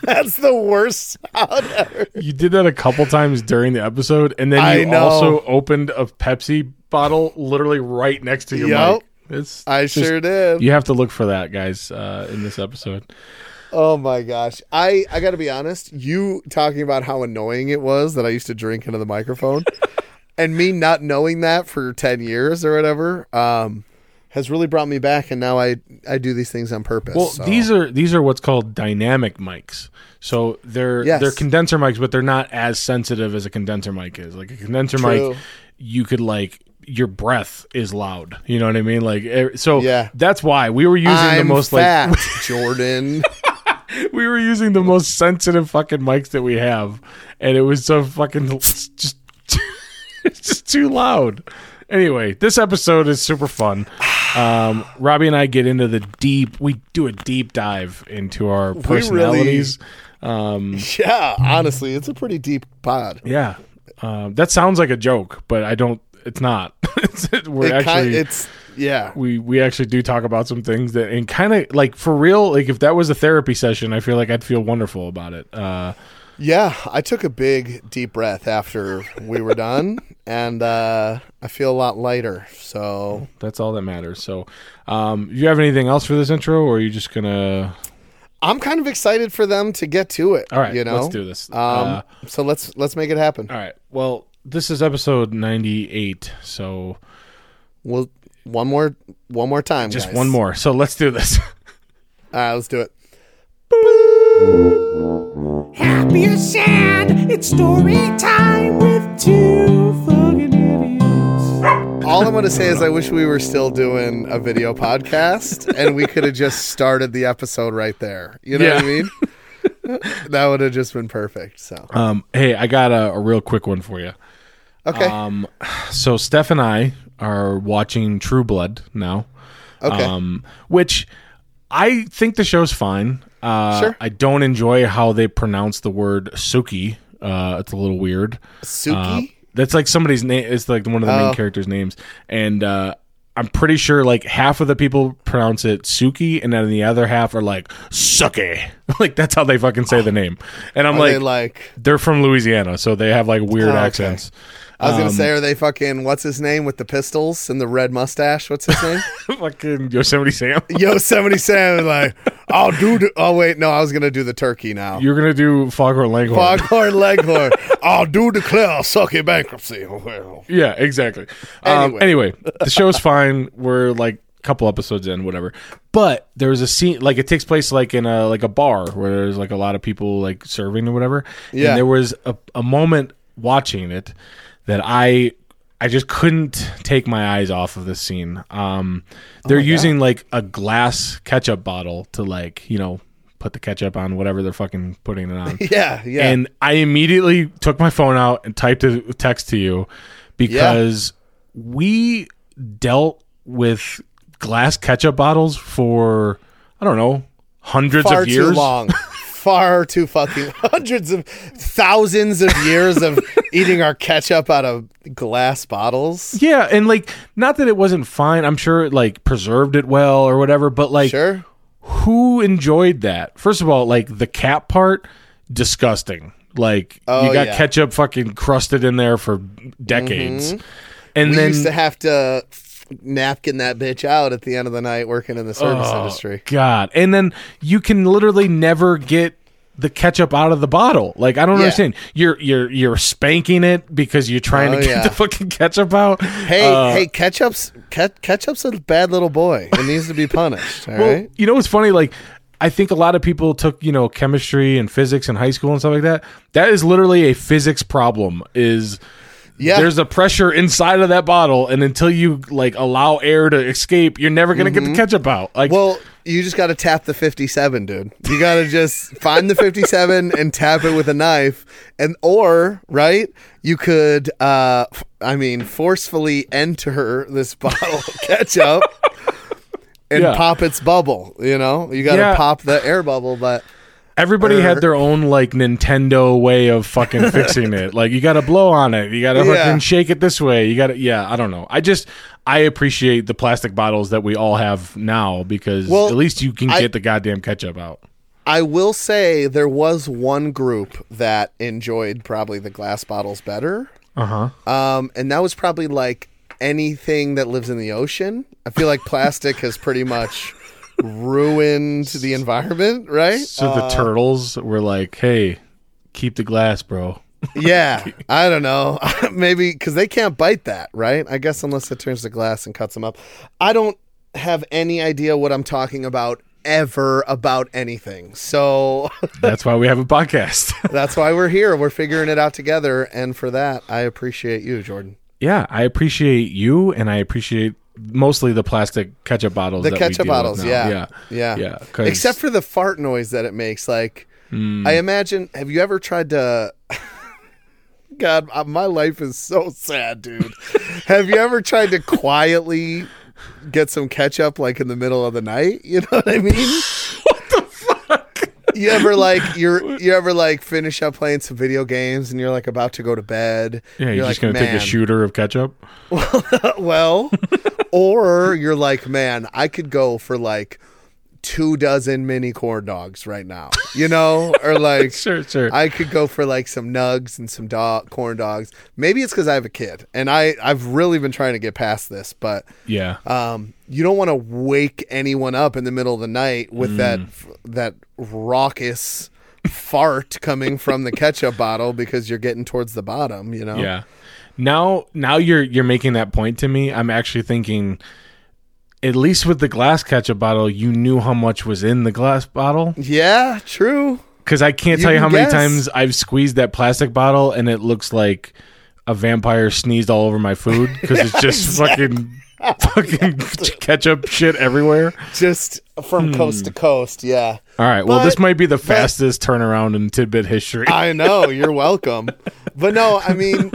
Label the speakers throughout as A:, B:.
A: That's the worst sound ever.
B: You did that a couple times during the episode, and then you also opened a Pepsi bottle literally right next to your
A: Yep.
B: mic. It's
A: I
B: just-
A: sure did.
B: You have to look for that, guys, uh, in this episode.
A: Oh my gosh. I I got to be honest, you talking about how annoying it was that I used to drink into the microphone and me not knowing that for 10 years or whatever um has really brought me back and now I I do these things on purpose.
B: Well,
A: so.
B: these are these are what's called dynamic mics. So they're
A: Yes.
B: they're condenser mics, but they're not as sensitive as a condenser mic is. Like a condenser
A: True.
B: mic, you could like your breath is loud. You know what I mean? Like eh, so.
A: Yeah.
B: That's why we were using
A: I'm
B: the most
A: fat,
B: like
A: Jordan.
B: we were using the most sensitive fucking mics that we have, and it was so fucking just it's just too loud. Anyway, this episode is super fun. Um, Robbie and I get into the deep. We do a deep dive into our personalities. um,
A: yeah, honestly, it's a pretty deep pod.
B: yeah, um, that sounds like a joke, but I don't. It's not. it's, we're
A: It
B: actually.
A: kind, it's yeah.
B: we we actually do talk about some things that and kind of like for real like if that was a therapy session i feel like i'd feel wonderful about it uh
A: Yeah, I took a big deep breath after we were done and uh I feel a lot lighter. So
B: that's all that matters so um you have anything else for this intro or are you just gonna
A: I'm kind of excited for them to get to it.
B: all right
A: you know,
B: let's do this
A: Um,
B: uh,
A: so let's let's make it happen.
B: all right well this is episode 98 so
A: We'll one more one more time.
B: just
A: guys.
B: one more so let's do this
A: All right, let's do it.
C: Happy or sad, it's story time with two fucking idiots.
A: All I'm going to say is I wish we were still doing a video podcast and we could have just started the episode right there. You know what I mean? that would have just been perfect. So
B: um hey i got a, a real quick one for you
A: okay,
B: um so steph and i are watching true blood now
A: okay,
B: um, which I think the show's fine. Uh,
A: Sure.
B: I don't enjoy how they pronounce the word Sookie. Uh, it's a little weird.
A: Sookie.
B: That's like somebody's name. It's like one of the
A: Oh.
B: main characters' names, and uh, I'm pretty sure like half of the people pronounce it Sookie, and then the other half are like Sookie. like that's how they fucking say the name. And I'm like,
A: they like?
B: they're from Louisiana, so they have like weird
A: Oh, okay.
B: accents.
A: I was gonna
B: Um,
A: say, are they fucking? What's his name with the pistols and the red mustache? What's his name?
B: fucking Yosemite Sam.
A: Yosemite Sam. Like, I'll do. The, oh wait, no, I was gonna do the turkey now.
B: You're gonna do Foghorn Leghorn.
A: Foghorn Leghorn. I'll do declare sucky bankruptcy.
B: Yeah, exactly. Um,
A: Anyway.
B: anyway, the show's fine. We're like a couple episodes in, whatever. But there's a scene like it takes place like in a like a bar where there's like a lot of people like serving or whatever.
A: Yeah.
B: And there was a, a moment watching it that I I just couldn't take my eyes off of this scene. Um, they're using like a glass ketchup bottle to like you know put the ketchup on whatever they're fucking putting it on.
A: yeah, yeah.
B: And I immediately took my phone out and typed a text to you because we dealt with glass ketchup bottles for I don't know hundreds
A: far
B: of years.
A: too long. Far too fucking hundreds of thousands of years of eating our ketchup out of glass bottles.
B: Yeah, and like not that it wasn't fine. I'm sure it like preserved it well or whatever, but like
A: Sure.
B: who enjoyed that? First of all, like the cap part, disgusting. Like
A: Oh,
B: you got
A: yeah.
B: ketchup fucking crusted in there for decades. Mm-hmm. And
A: We
B: then
A: used to have to napkin that bitch out at the end of the night working in the service
B: Oh,
A: industry.
B: God. And then you can literally never get the ketchup out of the bottle. Like I don't
A: Yeah.
B: understand. You're you're you're spanking it because you're trying
A: Oh,
B: to get
A: yeah.
B: the fucking ketchup out.
A: Hey,
B: Uh,
A: hey, ketchup's ket, ketchup's a bad little boy. It needs to be punished. All right.
B: well, you know what's funny? Like I think a lot of people took, you know, chemistry and physics in high school and stuff like that. That is literally a physics problem. Is
A: Yeah.
B: there's a pressure inside of that bottle, and until you like allow air to escape, you're never gonna get the ketchup out. Like,
A: Mm-hmm. Well, you just got to tap the 57, dude. You got to just find the 57 and tap it with a knife and or, right? You could uh f- I mean, forcefully enter this bottle of ketchup and
B: Yeah.
A: pop its bubble, you know? You got to
B: Yeah.
A: pop the air bubble, but
B: Everybody had their own like Nintendo way of fucking fixing it. Like you got to blow on it, you got to
A: Yeah.
B: fucking shake it this way. You got to, yeah. I don't know. I just I appreciate the plastic bottles that we all have now because
A: Well,
B: at least you can
A: I-
B: get the goddamn ketchup out.
A: I will say there was one group that enjoyed probably the glass bottles better.
B: Uh huh.
A: Um, and that was probably like anything that lives in the ocean. I feel like plastic has pretty much ruined the environment, right?
B: So the uh, turtles were like, "Hey, keep the glass, bro."
A: yeah, I don't know. Maybe because they can't bite that, right? I guess unless it turns to glass and cuts them up. I don't have any idea what I'm talking about ever about anything. So
B: That's why we have a podcast.
A: that's why we're here. We're figuring it out together. And for that, I appreciate you, Jordan.
B: yeah, I appreciate you, and I appreciate mostly the plastic ketchup bottles.
A: The
B: that we
A: ketchup bottles, yeah.
B: yeah,
A: Yeah.
B: yeah. 'cause-
A: Except for the fart noise that it makes. Like,
B: Hmm.
A: I imagine, have you ever tried to. God, uh, my life is so sad, dude. have you ever tried to quietly get some ketchup like in the middle of the night? You know what I mean? what the fuck? You ever like you're you ever like finish up playing some video games and you're like about to go to bed?
B: yeah, you're,
A: like,
B: just gonna take a shooter of ketchup.
A: well, or you're like, man, I could go for like two dozen mini corn dogs right now, you know, or like.
B: Sure, sure.
A: I could go for like some nugs and some dog corn dogs. Maybe it's because I have a kid, and I I've really been trying to get past this. But
B: yeah,
A: um, you don't want to wake anyone up in the middle of the night with that
B: Mm.
A: that raucous fart coming from the ketchup bottle because you're getting towards the bottom. You know.
B: yeah. Now, now you're you're making that point to me. I'm actually thinking, at least with the glass ketchup bottle, you knew how much was in the glass bottle.
A: Yeah. True.
B: Because I can't
A: You
B: tell you how many times I've squeezed that plastic bottle and it looks like a vampire sneezed all over my food because it's just fucking fucking ketchup shit everywhere.
A: just from hmm. coast to coast. Yeah.
B: All right, well, this might be the fastest turnaround in tidbit history.
A: I know. You're welcome. But no, I mean,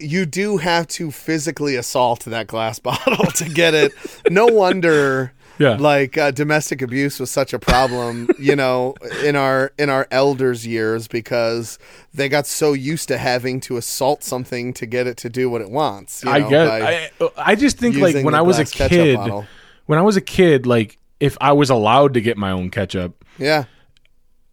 A: you do have to physically assault that glass bottle to get it. No wonder.
B: Yeah.
A: Like uh, domestic abuse was such a problem, you know, in our in our elders' years because they got so used to having to assault something to get it to do what it wants. you
B: I
A: know,
B: get.
A: by
B: I, I just think like when I was a kid,
A: bottle.
B: when I was a kid, like if I was allowed to get my own ketchup,
A: yeah,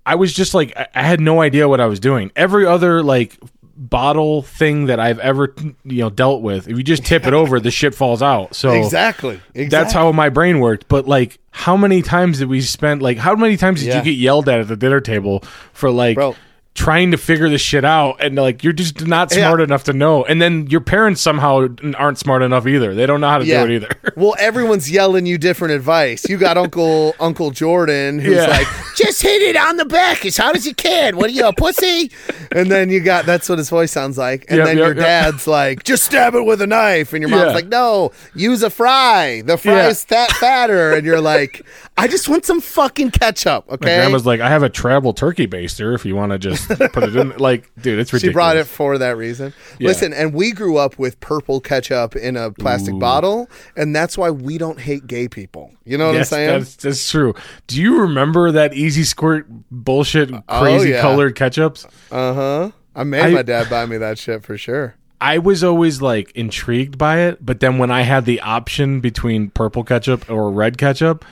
B: I was just like I I had no idea what I was doing. Every other like bottle thing that I've ever you know dealt with, if you just tip it over, the shit falls out. So
A: exactly. exactly.
B: that's how my brain worked. But like, how many times did we spend? Like, how many times did
A: Yeah.
B: you get yelled at at the dinner table for like?
A: Bro.
B: Trying to figure this shit out, and like you're just not smart
A: Yeah.
B: enough to know, and then your parents somehow aren't smart enough either. They don't know how to
A: Yeah.
B: do it either.
A: Well, everyone's yelling you different advice. You got Uncle Uncle Jordan who's
B: Yeah.
A: like, just hit it on the back as hard as you can. What are you, a pussy? And then you got that's what his voice sounds like. And
B: Yep,
A: then
B: yep,
A: your
B: yep.
A: dad's like, just stab it with a knife. And your mom's like, no, use a fry. The fry's that fatter. And you're like, I just want some fucking ketchup.
B: My
A: Okay.
B: grandma's like, I have a travel turkey baster if you want to just put it in. Like, dude, it's ridiculous.
A: She brought it for that reason.
B: Yeah.
A: Listen, and we grew up with purple ketchup in a plastic bottle, and that's why we don't hate gay people. You know what
B: Yes,
A: I'm saying?
B: that's, that's true. Do you remember that EZ Squirt bullshit, crazy
A: Oh, yeah.
B: colored ketchups?
A: Uh huh. I made
B: I-
A: my dad buy me that shit for sure.
B: I was always like intrigued by it, but then when I had the option between purple ketchup or red ketchup,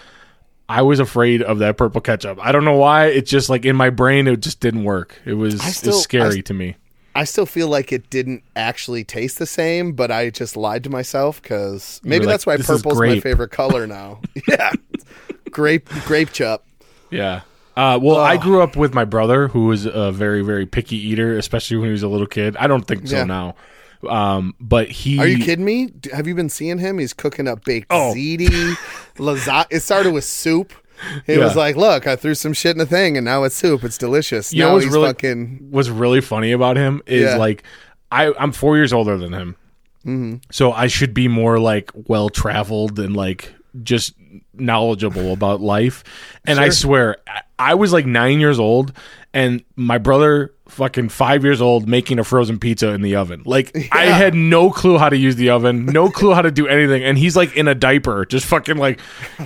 B: I was afraid of that purple ketchup. I don't know why. It's just like in my brain, it just didn't work. It was,
A: I
B: it's
A: still-
B: scary
A: I-
B: to me.
A: I still feel like it didn't actually taste the same, but I just lied to myself because maybe
B: like,
A: that's why
B: "This is
A: purple's my favorite color now. yeah, grape grape chup.
B: Yeah. Uh, well, I grew up with my brother, who was a very, very picky eater, especially when he was a little kid. I don't think so
A: Yeah.
B: now. Um, but he.
A: Are you kidding me? Have you been seeing him? He's cooking up baked
B: Oh.
A: ziti, lasagna. It started with soup. He
B: Yeah.
A: was like, "Look, I threw some shit in a thing, and now it's soup. It's delicious."
B: You know
A: now
B: what's
A: he's
B: really-
A: fucking.
B: what's really funny about him is
A: Yeah.
B: like I I'm four years older than him,
A: Mm-hmm.
B: so I should be more like well traveled and like just knowledgeable about life. And I swear, I- I was like nine years old, and my brother fucking five years old making a frozen pizza in the oven. Like I had no clue how to use the oven, no clue how to do anything, and he's like in a diaper, just fucking like,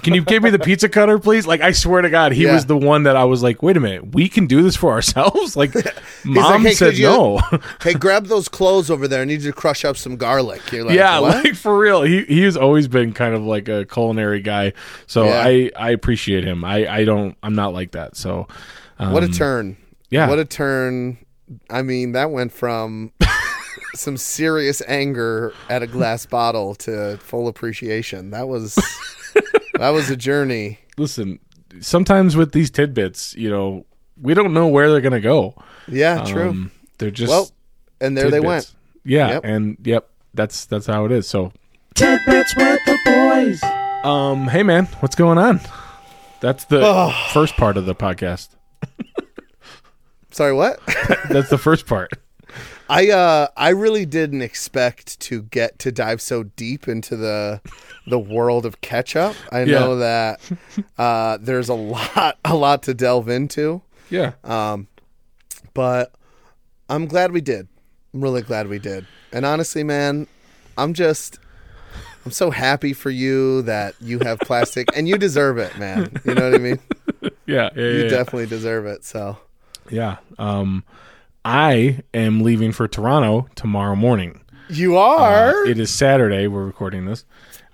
B: can you give me the pizza cutter, please? Like I swear to God, he
A: Yeah.
B: was the one that I was like, wait a minute, we can do this for ourselves. Like, mom
A: like, "Hey,
B: said
A: you-
B: no.
A: hey, grab those clothes over there. I need you to crush up some garlic. You're like,
B: yeah,
A: what?
B: like for real. He he's always been kind of like a culinary guy, so
A: Yeah.
B: I I appreciate him. I I don't I'm not like that. So um,
A: what a turn.
B: Yeah.
A: What a turn. I mean, that went from some serious anger at a glass bottle to full appreciation. That was that was a journey.
B: listen. Sometimes with these tidbits, you know, we don't know where they're gonna go.
A: Yeah, true.
B: Um, they're just
A: well, and there they went.
B: Yeah,
A: Yep.
B: and yep, that's that's how it is. So,
C: Tidbits with the boys.
B: um, hey man, what's going on? That's the first part of the podcast.
A: Sorry, what?
B: That's the first part.
A: I uh I really didn't expect to get to dive so deep into the the world of ketchup. I
B: Yeah.
A: know that uh there's a lot a lot to delve into,
B: Yeah, Um
A: but I'm glad we did. I'm really glad we did. And honestly, man, I'm just I'm so happy for you that you have plastic and you deserve it, man. You know what I mean?
B: yeah, yeah,
A: You
B: yeah.
A: definitely deserve it. So,
B: Yeah. Um, I am leaving for Toronto tomorrow morning.
A: you
B: Uh,
A: are.
B: it is Saturday. We're recording this.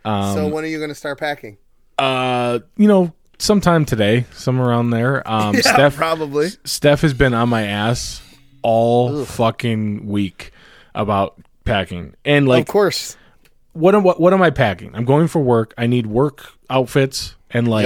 A: so when are you going to start packing?
B: Uh, you know, sometime today, somewhere around there. Um,
A: Yeah,
B: Steph,
A: probably.
B: Steph has been on my ass all fucking week about packing, and like, of
A: course.
B: what am what, what am I packing? I'm going for work. I need work outfits and like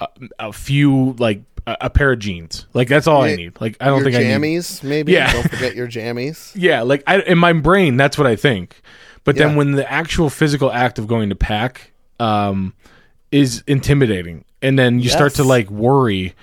A: Yep.
B: a, a few like a, a pair of jeans. Like that's all I need. Like I don't think I need
A: jammies, maybe.
B: Yeah.
A: Don't forget your jammies.
B: Yeah, like I, in my brain, that's what I think. But then
A: Yeah.
B: when the actual physical act of going to pack um, is intimidating, and then you start to like worry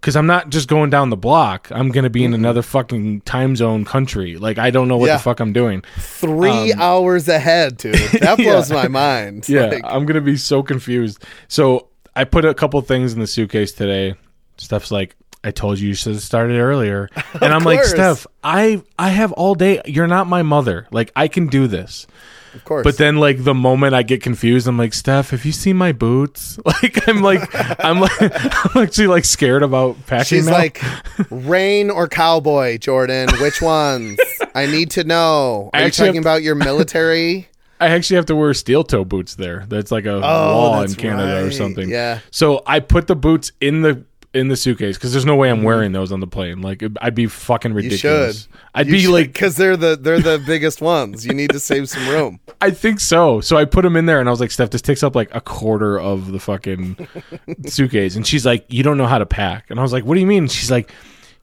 B: because I'm not just going down the block. I'm gonna be in another fucking time zone country. Like I don't know what
A: Yeah.
B: the fuck I'm doing.
A: Three hours ahead, dude. That blows my mind.
B: Um, Yeah,
A: Like,
B: I'm gonna be so confused. So I put a couple things in the suitcase today. Steph's like, I told you you should have started earlier. And I'm like,
A: course.
B: Steph, I I have all day. You're not my mother. Like I can do this.
A: of course.
B: But then like the moment I get confused, I'm like, Steph, have you seen my boots? Like I'm like I'm like I'm actually like scared about packing.
A: she's
B: now.
A: like, rain or cowboy, Jordan? Which ones? I need to know. Are you talking about your military?
B: I actually have to wear steel toe boots there. That's like a oh, law in
A: Oh,
B: Canada or something.
A: Yeah.
B: So I put the boots in the in the suitcase because there's no way I'm wearing those on the plane. Like it- I'd be fucking
A: Mm-hmm. You
B: ridiculous.
A: should.
B: I'd
A: You
B: be
A: should,
B: like,
A: because they're the they're the biggest ones. You need to save some room.
B: I think so. So I put them in there, and I was like, Steph, this takes up like a quarter of the fucking suitcase. And she's like, you don't know how to pack. And I was like, what do you mean? She's like,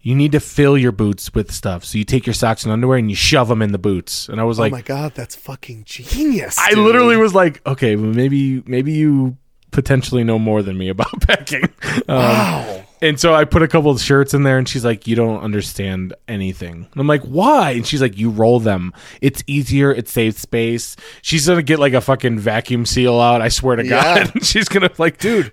B: you need to fill your boots with stuff. So you take your socks and underwear and you shove them in the boots. And I was like, oh
A: my god, that's fucking genius.
B: I literally was like, okay, well, maybe maybe you potentially know more than me about packing. Um,
A: Wow.
B: And so I put a couple of shirts in there, and she's like, "You don't understand anything." And I'm like, "Why?" And she's like, "You roll them. It's easier. It saves space." She's gonna get like a fucking vacuum seal out. I swear to
A: Yeah.
B: God, she's gonna like,
A: Dude,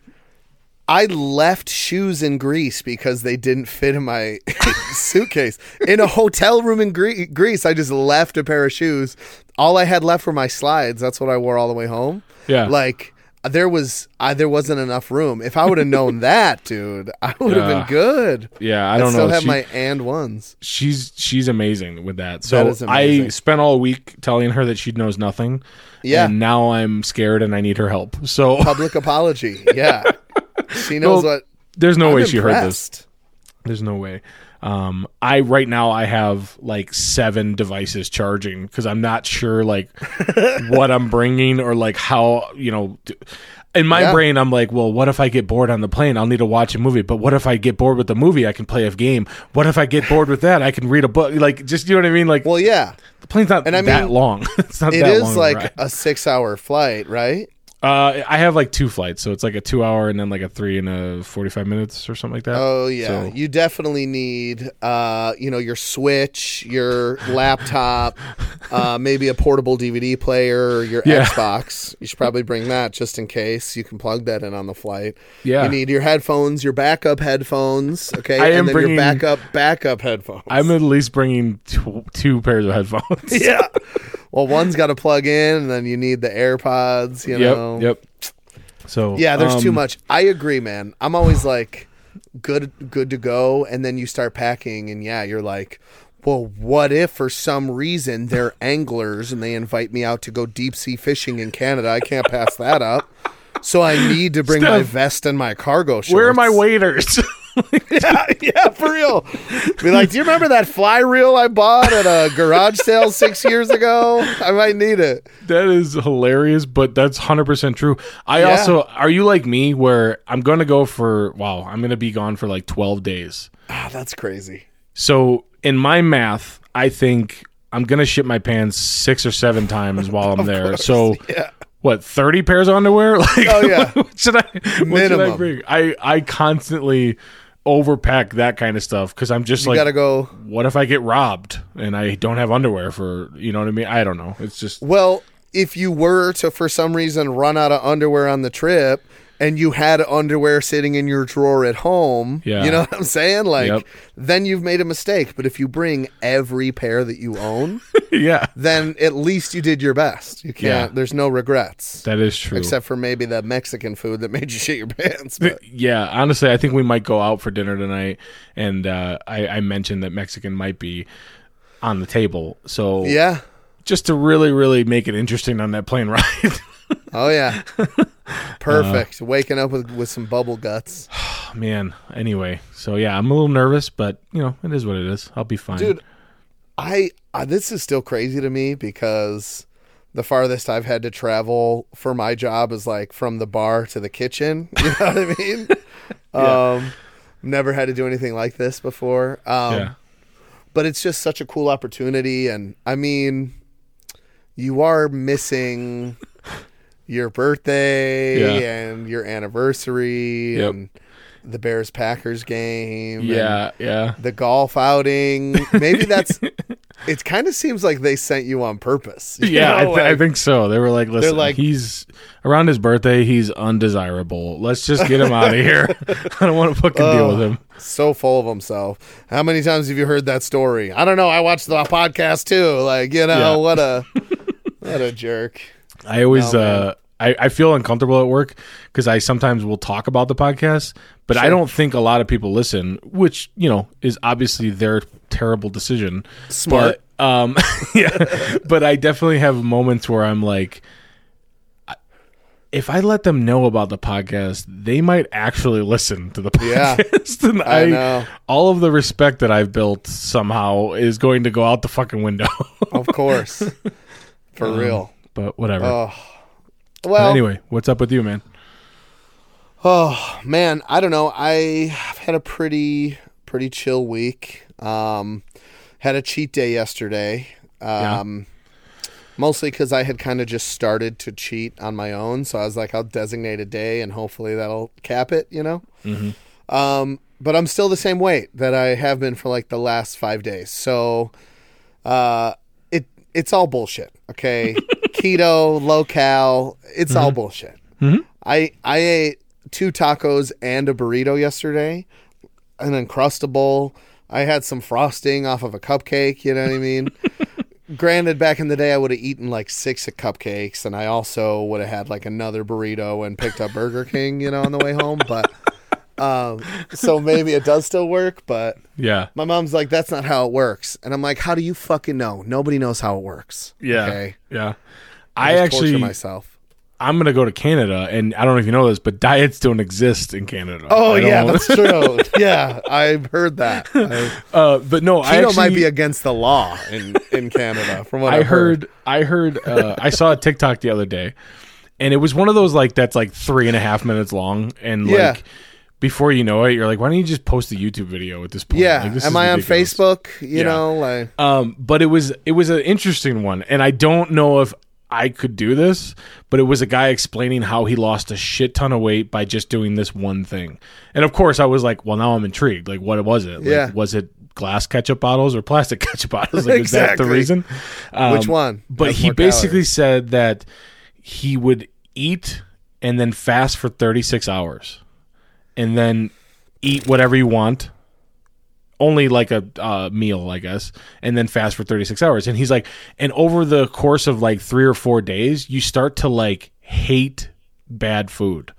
A: I left shoes in Greece because they didn't fit in my suitcase. In a hotel room in Gre- Greece, I just left a pair of shoes. All I had left were my slides. That's what I wore all the way home.
B: Yeah.
A: Like there was I, there wasn't enough room. If I would have known that, dude, I would have
B: Yeah.
A: been good.
B: "Yeah, I
A: I
B: don't
A: still
B: know."
A: have
B: She-
A: my and ones.
B: she's she's amazing with that. So
A: That is
B: I spent all week telling her that she knows nothing.
A: Yeah.
B: and now I'm scared and I need her help. So
A: Public apology. Yeah. She knows
B: Well,
A: what
B: there's no
A: I'm
B: way she heard this. There's no way. Um, I right now I have like seven devices charging because I'm not sure like what I'm bringing or like how you know. In my
A: Yeah.
B: brain, I'm like, well, what if I get bored on the plane? I'll need to watch a movie. But what if I get bored with the movie? I can play a game. What if I get bored with that? I can read a book. Like, just you know what I mean? Like,
A: Well, yeah.
B: the plane's not
A: and I
B: that
A: mean,
B: long. it's not
A: It
B: that
A: is
B: long. a
A: like a six hour flight, right?
B: Uh, I have like two flights, so it's like a two hour and then like a three and a forty five minutes or something like that.
A: Oh yeah,
B: So-
A: you definitely need, uh, you know, your Switch, your laptop, uh, maybe a portable DVD player, or your
B: Yeah.
A: Xbox. You should probably bring that just in case. You can plug that in on the flight.
B: Yeah.
A: you need your headphones, your backup headphones. Okay,
B: I am
A: and then
B: bringing-
A: your backup backup headphones.
B: I'm at least bringing two, two pairs of headphones.
A: yeah. Well, one's got to plug in, and then you need the AirPods. You
B: Yep.
A: know.
B: Yep. So
A: Yeah, there's too
B: um,
A: much. I agree, man. I'm always like good good to go and then you start packing and yeah, you're like, "Well, what if for some reason they're anglers and they invite me out to go deep sea fishing in Canada? I can't pass that up." So I need to bring my vest and my cargo shorts.
B: Where are my waiters?
A: yeah, yeah, for real. Be like, do you remember that fly reel I bought at a garage sale six years ago? I might need it.
B: that is hilarious, but that's hundred percent true. I
A: Yeah.
B: also are you like me where I'm gonna go for wow, I'm gonna be gone for like twelve days.
A: Ah, that's crazy.
B: So in my math, I think I'm gonna shit my pants six or seven times while I'm there. So
A: Yeah.
B: what, thirty pairs of underwear? Like
A: Oh, yeah.
B: what should I what should I
A: Minimum.
B: bring? I, I constantly overpack that kind of stuff because I'm just
A: You
B: like
A: got to go
B: what if I get robbed and I don't have underwear for you know what I mean? I don't know. It's just
A: Well, if you were to, for some reason, run out of underwear on the trip and you had underwear sitting in your drawer at home,
B: Yeah.
A: you know what I'm saying? Like,
B: Yep.
A: then you've made a mistake. But if you bring every pair that you own,
B: yeah,
A: then at least you did your best. You can't,
B: Yeah.
A: there's no regrets.
B: that is true.
A: Except for maybe the Mexican food that made you shit your pants. But
B: yeah, honestly, I think we might go out for dinner tonight, and uh, I, I mentioned that Mexican might be on the table. So
A: yeah.
B: just to really, really make it interesting on that plane ride.
A: Oh, yeah. Perfect.
B: Uh,
A: Waking up with, with some bubble guts.
B: Man, anyway, so yeah, I'm a little nervous, but you know, it is what it is. I'll be fine.
A: dude i uh, this is still crazy to me because the farthest i've had to travel for my job is like from the bar to the kitchen you know what i mean um never had to do anything like this before um
B: yeah,
A: but it's just such a cool opportunity and i mean you are missing your birthday
B: Yeah.
A: and your anniversary
B: Yep.
A: and the bears packers game and
B: yeah, yeah.
A: the golf outing. Maybe that's. it kind of seems like they sent you on purpose. you
B: Yeah, I, th- I think so. They were like, "Listen,
A: like-
B: he's around his birthday. He's undesirable. Let's just get him out of here. I don't want to fucking deal with him."
A: so full of himself. How many times have you heard that story? I don't know. I watched the podcast too. Like you know
B: Yeah.
A: what a what a jerk.
B: I always
A: No,
B: uh I, I feel uncomfortable at work because I sometimes will talk about the podcast, but I don't think a lot of people listen, which, you know, is obviously their terrible decision.
A: Smart.
B: But, um yeah. but I definitely have moments where I'm like if I let them know about the podcast, they might actually listen to the
A: Yeah.
B: podcast. and
A: I
B: I,
A: know.
B: all of the respect that I've built somehow is going to go out the fucking window.
A: Of course, for
B: Um,
A: real.
B: But whatever.
A: Oh well.
B: anyway, what's up with you, man?
A: Oh man, I don't know. I have had a pretty pretty chill week. Um, had a cheat day yesterday. Um, mostly because I had kind of just started to cheat on my own, so I was like, I'll designate a day and hopefully that'll cap it. You know. Um, but I'm still the same weight that I have been for like the last five days. So, uh, it it's all bullshit. Okay, keto, low cal, it's all mm-hmm. bullshit. Mm-hmm. I I ate two tacos and a burrito yesterday, an uncrustable. I had some frosting off of a cupcake. You know what I mean? Granted, back in the day, I would have eaten like six cupcakes, and I also would have had like another burrito and picked up Burger King, you know, on the way home. But um, so maybe it does still work. But
B: Yeah.
A: my mom's like, "That's not how it works," and I'm like, "How do you fucking know? Nobody knows how it works."
B: Yeah.
A: Okay.
B: Yeah.
A: I,
B: I actually,
A: myself.
B: I'm going to go to Canada, and I don't know if you know this, but diets don't exist in Canada.
A: Oh yeah, that's true. yeah, I've heard that. I,
B: uh, but no, I
A: keto
B: actually,
A: might be against the law in, in Canada, from what
B: I
A: I've heard.
B: heard, I heard, uh, I saw a TikTok the other day, and it was one of those like that's like three and a half minutes long, and
A: Yeah.
B: like before you know it, you're like, why don't you just post a YouTube video at this point?
A: Yeah,
B: Like, this
A: am I on. Facebook? You
B: Yeah.
A: know, like
B: Um, but it was it was an interesting one, and I don't know if I could do this, but it was a guy explaining how he lost a shit ton of weight by just doing this one thing. And of course, I was like, well, now I'm intrigued. Like, what was it? Like,
A: Yeah.
B: Was it glass ketchup bottles or plastic ketchup bottles? Like, is that the reason? Um,
A: Which one?
B: But he basically
A: calories?
B: said that he would eat and then fast for 36 hours and then eat whatever you want only like a uh, meal, I guess, and then fast for 36 hours. And he's like, and over the course of like three or four days, you start to like hate bad food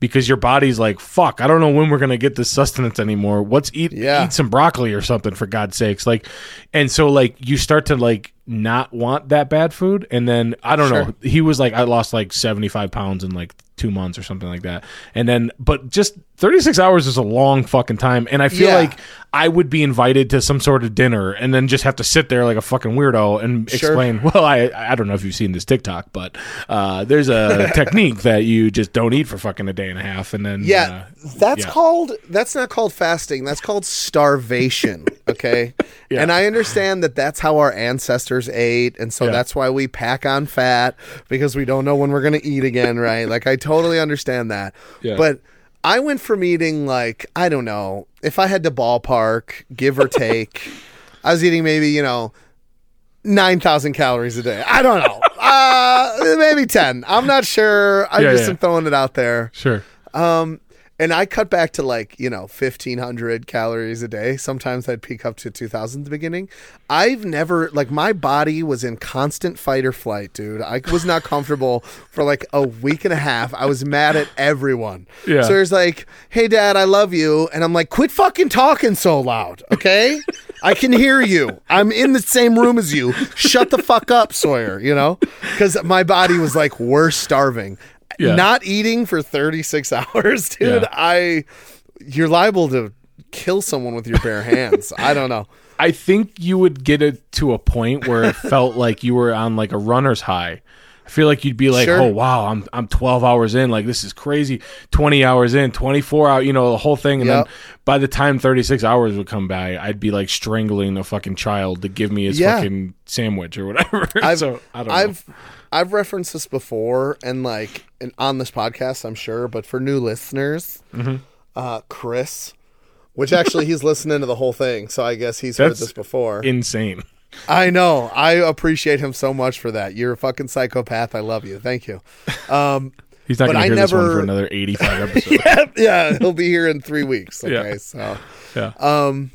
B: because your body's like, fuck, I don't know when we're gonna get this sustenance anymore. What's eat
A: Yeah.
B: eat some broccoli or something for God's sakes, like, and so like you start to like not want that bad food, and then I don't know. He was like, I lost like 75 pounds in like two months or something like that, and then but just 36 hours is a long fucking time, and I feel
A: Yeah.
B: like I would be invited to some sort of dinner and then just have to sit there like a fucking weirdo and
A: Sure.
B: explain. Well, I I don't know if you've seen this TikTok, but uh, there's a technique that you just don't eat for fucking a day and a half, and then
A: Yeah,
B: uh,
A: that's
B: yeah.
A: called that's not called fasting. That's called starvation. Okay,
B: Yeah.
A: and I understand that that's how our ancestors ate, and so
B: Yeah.
A: that's why we pack on fat because we don't know when we're gonna eat again, right? Like I totally understand that.
B: Yeah.
A: But I went from eating like I don't know if I had to ballpark, give or take, I was eating maybe you know. 9,000 calories a day. I don't know. Uh, maybe 10. I'm not sure. I
B: Yeah,
A: just am throwing it out there.
B: sure.
A: Um, and I cut back to like, you know, 1500 calories a day. Sometimes I'd peak up to 2000 at the beginning. I've never, like, my body was in constant fight or flight, dude. I was not comfortable for like a week and a half. I was mad at everyone.
B: Yeah.
A: So there's like, hey, dad, I love you. And I'm like, quit fucking talking so loud, okay? I can hear you. I'm in the same room as you. Shut the fuck up, Sawyer, you know? Because my body was like, we're starving.
B: Yeah.
A: Not eating for 36 hours, dude.
B: Yeah.
A: I, you're liable to kill someone with your bare hands. I don't know.
B: I think you would get it to a point where it felt like you were on like a runner's high. I feel like you'd be like,
A: Sure.
B: "Oh wow, I'm I'm 12 hours in. Like this is crazy. 20 hours in, 24 out. You know the whole thing." And
A: Yep.
B: then by the time 36 hours would come by, I'd be like strangling a fucking child to give me his
A: Yeah.
B: fucking sandwich or whatever.
A: I've,
B: so I don't know.
A: I've, referenced this before, and like and on this podcast, I'm sure. But for new listeners,
B: Mm-hmm.
A: uh, Chris, which actually he's listening to the whole thing, so I guess he's heard this before.
B: insane.
A: I know. I appreciate him so much for that. You're a fucking psychopath. I love you. Thank you. Um,
B: He's not
A: But
B: going to
A: I
B: hear this one
A: never-
B: for another 85 episodes.
A: yeah, yeah, he'll be here in three weeks. Okay,
B: Yeah.
A: so.
B: yeah.
A: Um,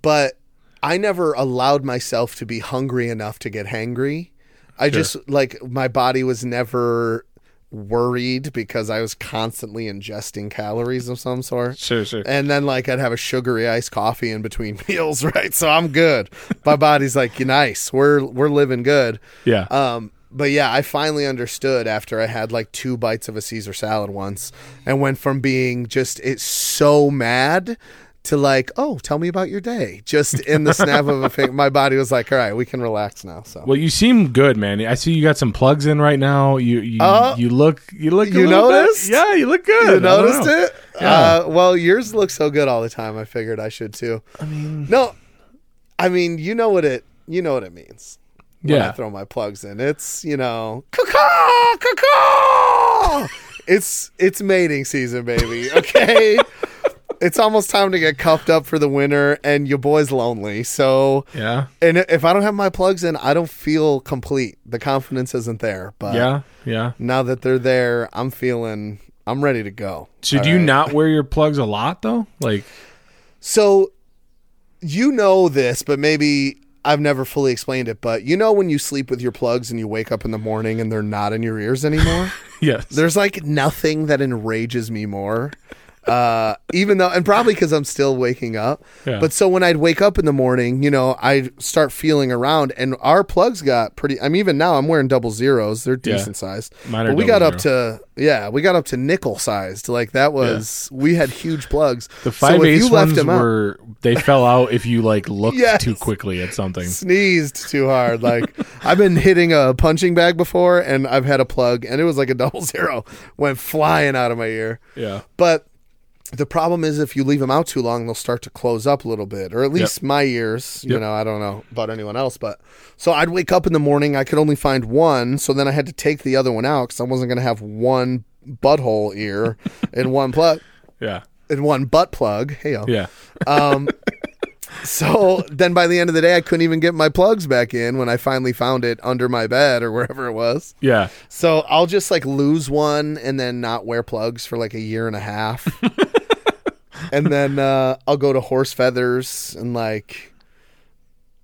A: but I never allowed myself to be hungry enough to get hangry. I just like my body was never worried because I was constantly ingesting calories of some sort.
B: Sure, sure.
A: And then like I'd have a sugary iced coffee in between meals, right? So I'm good. My body's like, you nice. We're we're living good.
B: Yeah.
A: Um, but yeah, I finally understood after I had like two bites of a Caesar salad once and went from being just it's so mad to like, oh, tell me about your day. Just in the snap of a finger, my body was like, all right, we can relax now. So
B: Well, you seem good, man. I see you got some plugs in right now. You you,
A: Uh,
B: you look you look.
A: you
B: little bit-
A: noticed?
B: yeah, you look good.
A: you noticed it?
B: Yeah.
A: Uh, well, yours look so good all the time. I figured I should too.
B: I mean,
A: No, I mean, you know what it, you know what it means. When I
B: yeah,
A: throw my plugs in. It's you know, caw caw. it's it's mating season, baby. Okay. it's almost time to get cuffed up for the winter, and your boy's lonely. So,
B: yeah,
A: and if I don't have my plugs in, I don't feel complete. The confidence isn't there. But
B: yeah, yeah.
A: now that they're there, I'm feeling. I'm ready to go.
B: So
A: All
B: do you
A: right?
B: not wear your plugs a lot though? Like,
A: So you know this, but maybe I've never fully explained it. But you know when you sleep with your plugs and you wake up in the morning and they're not in your ears anymore?
B: yes,
A: There's like nothing that enrages me more. Uh, even though, and probably because I'm still waking up.
B: Yeah.
A: But so when I'd wake up in the morning, you know, I'd start feeling around, and our plugs got pretty. I'm even now. I'm wearing double zeros. They're
B: Yeah.
A: decent sized.
B: Mine are
A: but we got
B: double
A: up to yeah, we got up to nickel sized. Like that was we had huge plugs.
B: the
A: So
B: five
A: you left
B: ones
A: them out-
B: were they fell out if you like looked
A: Yes.
B: too quickly at something.
A: sneezed too hard. Like I've been hitting a punching bag before, and I've had a plug, and it was like a double zero went flying out of my ear.
B: Yeah,
A: But the problem is if you leave them out too long, they'll start to close up a little bit, or at least my ears. You
B: Yep.
A: know, I don't know about anyone else, but so I'd wake up in the morning, I could only find one, so then I had to take the other one out because I wasn't going to have one butthole ear in one plug,
B: Yeah.
A: in one butt plug. Hey.
B: Yeah.
A: Um, so then by the end of the day, I couldn't even get my plugs back in when I finally found it under my bed or wherever it was.
B: Yeah.
A: So I'll just like lose one and then not wear plugs for like a year and a half. and then uh, I'll go to horse feathers and like.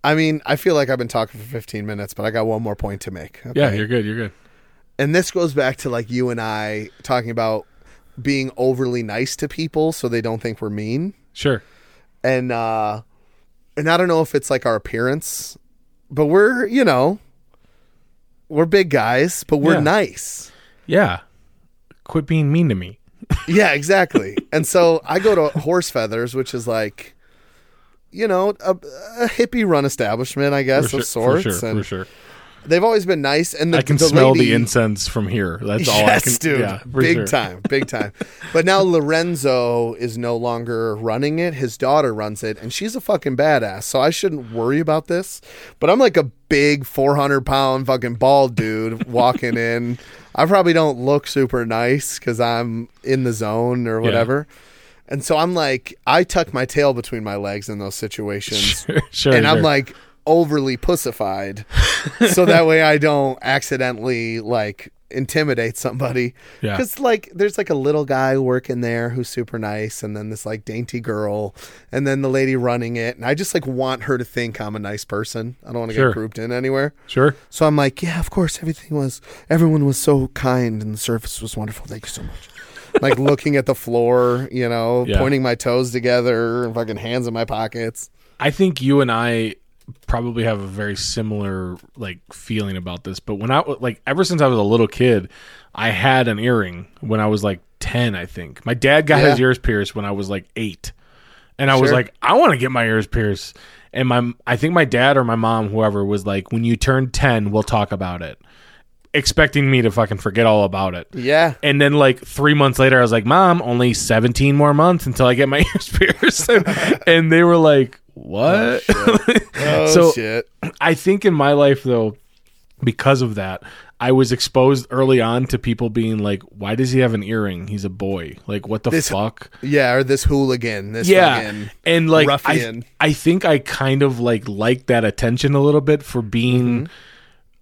A: I mean, I feel like I've been talking for 15 minutes, but I got one more point to make.
B: Yeah. You're good. You're good.
A: and this goes back to like you and I talking about being overly nice to people so they don't think we're mean
B: Sure.
A: and uh and I don't know if it's like our appearance, but we're, you know, we're big guys, but we're
B: Yeah.
A: nice.
B: Yeah. Quit being mean to me.
A: Yeah, exactly. and so I go to Horse Feathers, which is like you know, a, a hippie run establishment, I guess,
B: For
A: of
B: sure.
A: sorts.
B: For sure.
A: and
B: For sure.
A: They've always been nice. And the,
B: I can
A: the
B: smell
A: lady,
B: the incense from here. That's all
A: yes,
B: I can.
A: dude.
B: Yeah.
A: Big
B: sure.
A: time, big time. But now Lorenzo is no longer running it. His daughter runs it, and she's a fucking badass. So I shouldn't worry about this. But I'm like a big 400 pound fucking bald dude walking in. I probably don't look super nice because I'm in the zone or whatever. And so I'm like, I tuck my tail between my legs in those situations
B: sure.
A: and I'm
B: sure.
A: like overly pussified, so that way I don't accidentally like intimidate somebody.
B: Yeah.
A: Because like there's like a little guy working there who's super nice, and then this like dainty girl, and then the lady running it, and I just like want her to think I'm a nice person. I don't want to
B: Sure.
A: get grouped in anywhere.
B: sure.
A: So I'm like, yeah, of course, everything was, everyone was so kind, and the service was wonderful. Thank you so much. like looking at the floor, you know,
B: Yeah.
A: pointing my toes together, and fucking hands in my pockets.
B: I think you and I probably have a very similar like feeling about this. But when I like ever since I was a little kid, I had an earring when I was like ten. I think my dad got
A: Yeah.
B: his ears pierced when I was like eight, and I was like, I want to get my ears pierced. And my I think my dad or my mom, whoever, was like, when you turn ten, we'll talk about it, expecting me to fucking forget all about it.
A: Yeah.
B: And then like three months later, I was like, "Mom, only seventeen more months until I get my ears pierced." and they were like, "What?"
A: Oh
B: So-
A: shit.
B: I think in my life though, because of that, I was exposed early on to people being like, "Why does he have an earring? He's a boy. Like, what the
A: This-
B: fuck?"
A: Yeah, or this hooligan, this
B: Yeah,
A: fucking
B: and like I,
A: ruffian.
B: I think I kind of like liked that attention a little bit for being
A: Mm-hmm.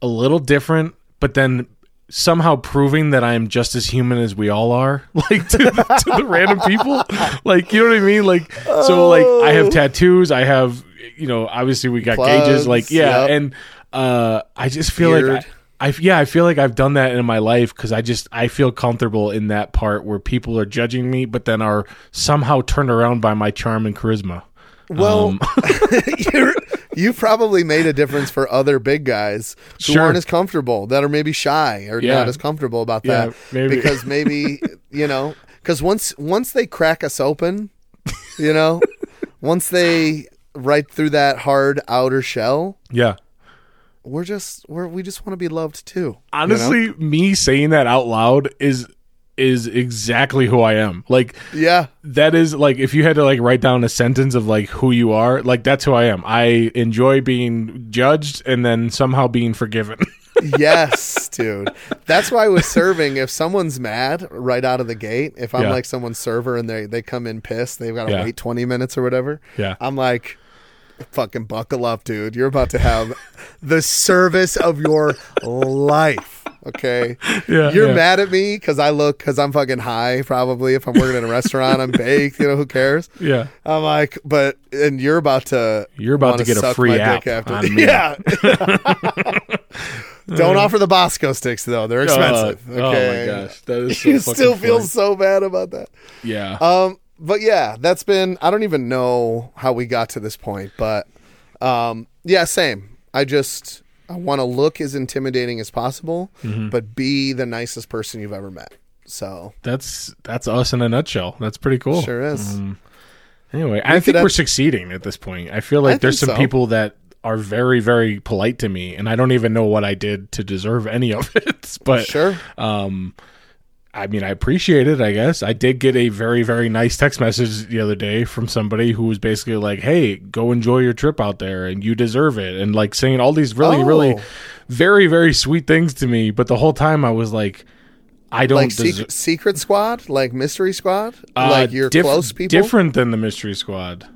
B: a little different, but then somehow proving that I am just as human as we all are, like to, the- to the random people. Like you know what I mean? Like so, like I have tattoos. I have you know obviously we got
A: Plugs,
B: gauges. Like yeah,
A: yep.
B: and uh, I just feel
A: Beard.
B: like. I, I yeah, I feel like I've done that in my life because I just I feel comfortable in that part where people are judging me, but then are somehow turned around by my charm and charisma.
A: Well,
B: Um,
A: you're, you probably made a difference for other big guys who
B: Sure.
A: aren't as comfortable, that are maybe shy or
B: Yeah.
A: not as comfortable about
B: Yeah,
A: that.
B: maybe.
A: Because maybe, you know, because once once they crack us open, you know, once they right through that hard outer shell,
B: Yeah.
A: we're just we're we just want to be loved too. you know?
B: Honestly, me saying that out loud is is exactly who I am. Like
A: yeah.
B: that is like if you had to like write down a sentence of like who you are, like that's who I am. I enjoy being judged and then somehow being forgiven.
A: yes, dude. That's why with serving, if someone's mad right out of the gate, if I'm
B: Yeah.
A: like someone's server and they they come in pissed, they've got to
B: Yeah.
A: wait 20 minutes or whatever.
B: Yeah.
A: I'm like, fucking buckle up, dude. You're about to have the service of your life. Okay.
B: Yeah,
A: You're
B: yeah.
A: mad at me because I look because I'm fucking high. Probably if I'm working in a restaurant, I'm baked. You know who cares?
B: yeah.
A: I'm like, but and you're about to
B: You're about to get a free app
A: dick after
B: on me.
A: yeah. Don't offer the Bosco sticks though; they're expensive.
B: Uh,
A: okay?
B: Oh my gosh. That is so
A: you still feel
B: funny.
A: so bad about that.
B: Yeah.
A: Um, but yeah, that's been. I don't even know how we got to this point, but um, yeah, same. I just I want to look as intimidating as possible,
B: Mm-hmm.
A: but be the nicest person you've ever met. So
B: that's that's us in a nutshell. That's pretty cool.
A: sure is.
B: Um, Anyway, I think we're succeeding at this point. I feel like
A: I
B: there's some
A: so.
B: people that are very, very polite to me, and I don't even know what I did to deserve any of it. But
A: Sure.
B: um, I mean, I appreciate it, I guess. I did get a very, very nice text message the other day from somebody who was basically like, hey, go enjoy your trip out there and you deserve it. And like saying all these really,
A: Oh.
B: really very, very sweet things to me. But the whole time I was like, I don't
A: Like secret, secret Squad, like Mystery Squad,
B: uh,
A: like your
B: diff-
A: close people.
B: Different than the Mystery Squad.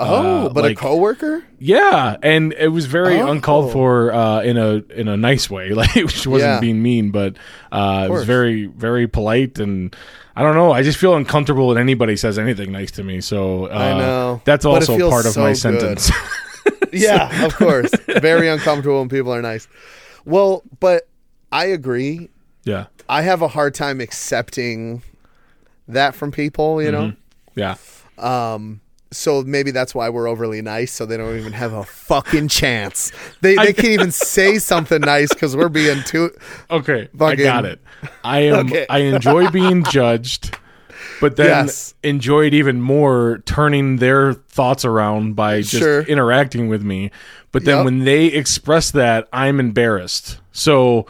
A: Oh,
B: uh,
A: but
B: like-
A: a coworker.
B: Yeah, and it was very
A: Oh.
B: uncalled for uh, in a in a nice way. Like which wasn't
A: Yeah.
B: being mean, but uh, it was very very polite, and I don't know. I just feel uncomfortable when anybody says anything nice to me. So uh,
A: I know.
B: that's
A: But
B: also part of
A: so
B: my
A: good.
B: sentence.
A: Yeah, of course. Very uncomfortable when people are nice. Well, but I agree.
B: yeah,
A: I have a hard time accepting that from people, you know?
B: yeah,
A: Um so maybe that's why we're overly nice so they don't even have a fucking chance. They they can't even say something nice cuz we're being too
B: okay, I got it. I am.
A: Okay.
B: I enjoy being judged. But then
A: Yes.
B: enjoyed even more turning their thoughts around by just
A: Sure.
B: interacting with me. But then
A: Yep.
B: when they express that, I'm embarrassed. So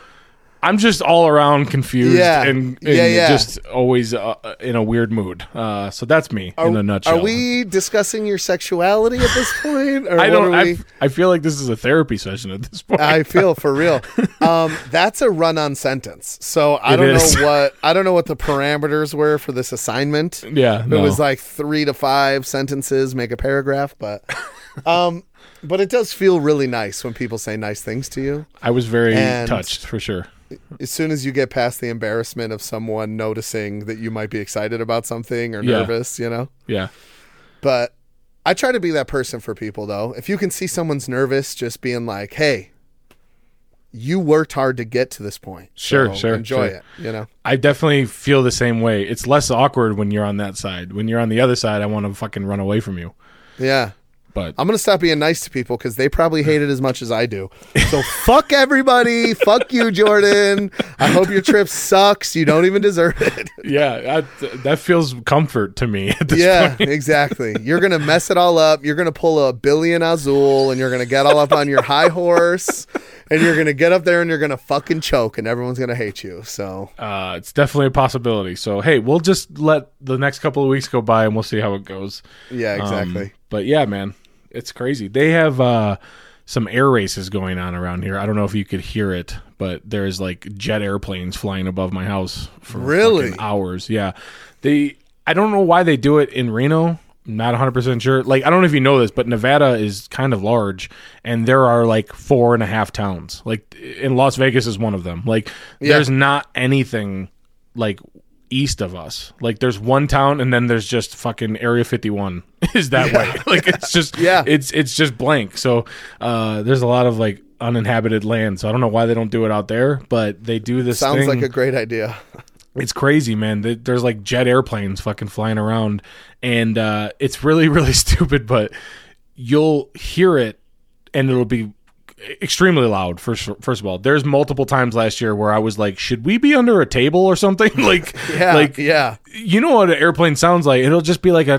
B: I'm just all around confused
A: Yeah.
B: and, and
A: Yeah, yeah.
B: just always uh, in a weird mood. Uh, so that's me in a nutshell.
A: Are we discussing your sexuality at this point or
B: I don't.
A: are
B: I, feel like this is a therapy session at this point.
A: I feel for real. Um, that's a run-on sentence. So I
B: It
A: don't
B: is.
A: know what I don't know what the parameters were for this assignment.
B: yeah,
A: It
B: no.
A: was like three to five sentences, make a paragraph, but um, but it does feel really nice when people say nice things to you.
B: I was very
A: and-
B: touched for sure.
A: As soon as you get past the embarrassment of someone noticing that you might be excited about something or
B: Yeah.
A: nervous, you know.
B: Yeah,
A: But I try to be that person for people though. If you can see someone's nervous, just being like, "Hey, you worked hard to get to this point.
B: Sure,
A: so
B: sure,
A: Enjoy
B: sure.
A: it, you know.
B: I definitely feel the same way. It's less awkward when you're on that side. When you're on the other side, I want to fucking run away from you.
A: Yeah.
B: But
A: I'm gonna stop being nice to people because they probably hate it as much as I do. So fuck everybody. fuck you, Jordan. I hope your trip sucks. You don't even deserve it.
B: yeah, that, that feels comfort to me at this
A: yeah,
B: point.
A: exactly. You're gonna mess it all up. You're gonna pull a billion Azul, and you're gonna get all up on your high horse, and you're gonna get up there and you're gonna fucking choke, and everyone's gonna hate you. So
B: Uh, it's definitely a possibility. So hey, we'll just let the next couple of weeks go by and we'll see how it goes.
A: yeah,
B: Um,
A: exactly.
B: but yeah, man, it's crazy. They have uh, some air races going on around here. I don't know if you could hear it, but there's like jet airplanes flying above my house for
A: Really?
B: hours. Yeah, they. I don't know why they do it in Reno. Not 100 percent sure. Like I don't know if you know this, but Nevada is kind of large, and there are like four and a half towns. Like in Las Vegas is one of them. Like
A: Yeah.
B: there's not anything like east of us. Like there's one town and then there's just fucking Area 51 is that way. Like it's just
A: Yeah.
B: it's it's just blank. So uh there's a lot of like uninhabited land. So I don't know why they don't do it out there, but they do this
A: Sounds
B: thing.
A: like a great idea.
B: it's crazy, man. Th- There's like jet airplanes fucking flying around and uh it's really really stupid, but you'll hear it and it'll be extremely loud first first of all. There's multiple times last year where i was like should we be under a table or something? Like
A: Yeah,
B: like
A: yeah,
B: you know what an airplane sounds like? It'll just be like a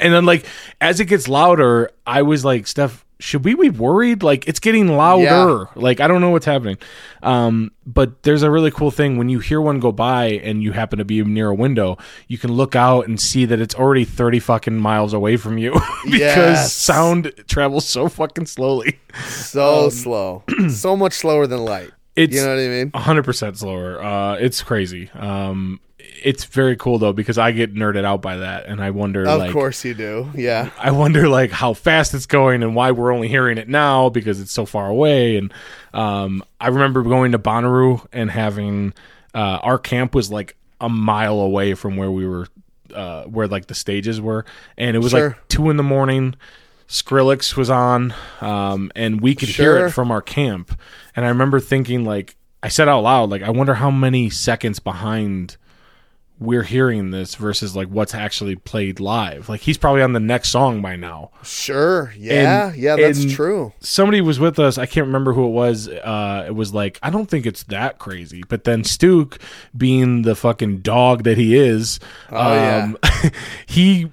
B: and then like as it gets louder i was like steph should we be worried like it's getting louder like i don't know what's happening um but there's a really cool thing when you hear one go by and you happen to be near a window you can look out and see that it's already 30 fucking miles away from you because
A: Yes.
B: sound travels so fucking slowly
A: so slow, so much slower than light.
B: Um, it's
A: You know what I mean?
B: hundred percent slower. Uh, it's crazy. Um, it's very cool though because I get nerded out by that, and I wonder
A: Of
B: like,
A: course you do. Yeah,
B: I wonder like how fast it's going and why we're only hearing it now because it's so far away. And um, I remember going to Bonnaroo and having uh, our camp was like a mile away from where we were, uh, where like the stages were, and it was
A: Sure.
B: like two in the morning. Skrillex was on, um, and we could hear it from our camp. And I remember thinking, like, I said out loud, like, I wonder how many seconds behind we're hearing this versus like what's actually played live. Like he's probably on the next song by now.
A: Sure. Yeah.
B: And-
A: yeah, that's true.
B: Somebody was with us. I can't remember who it was. Uh, it was like I don't think it's that crazy. But then Stuke, being the fucking dog that he is,
A: Oh, yeah.
B: he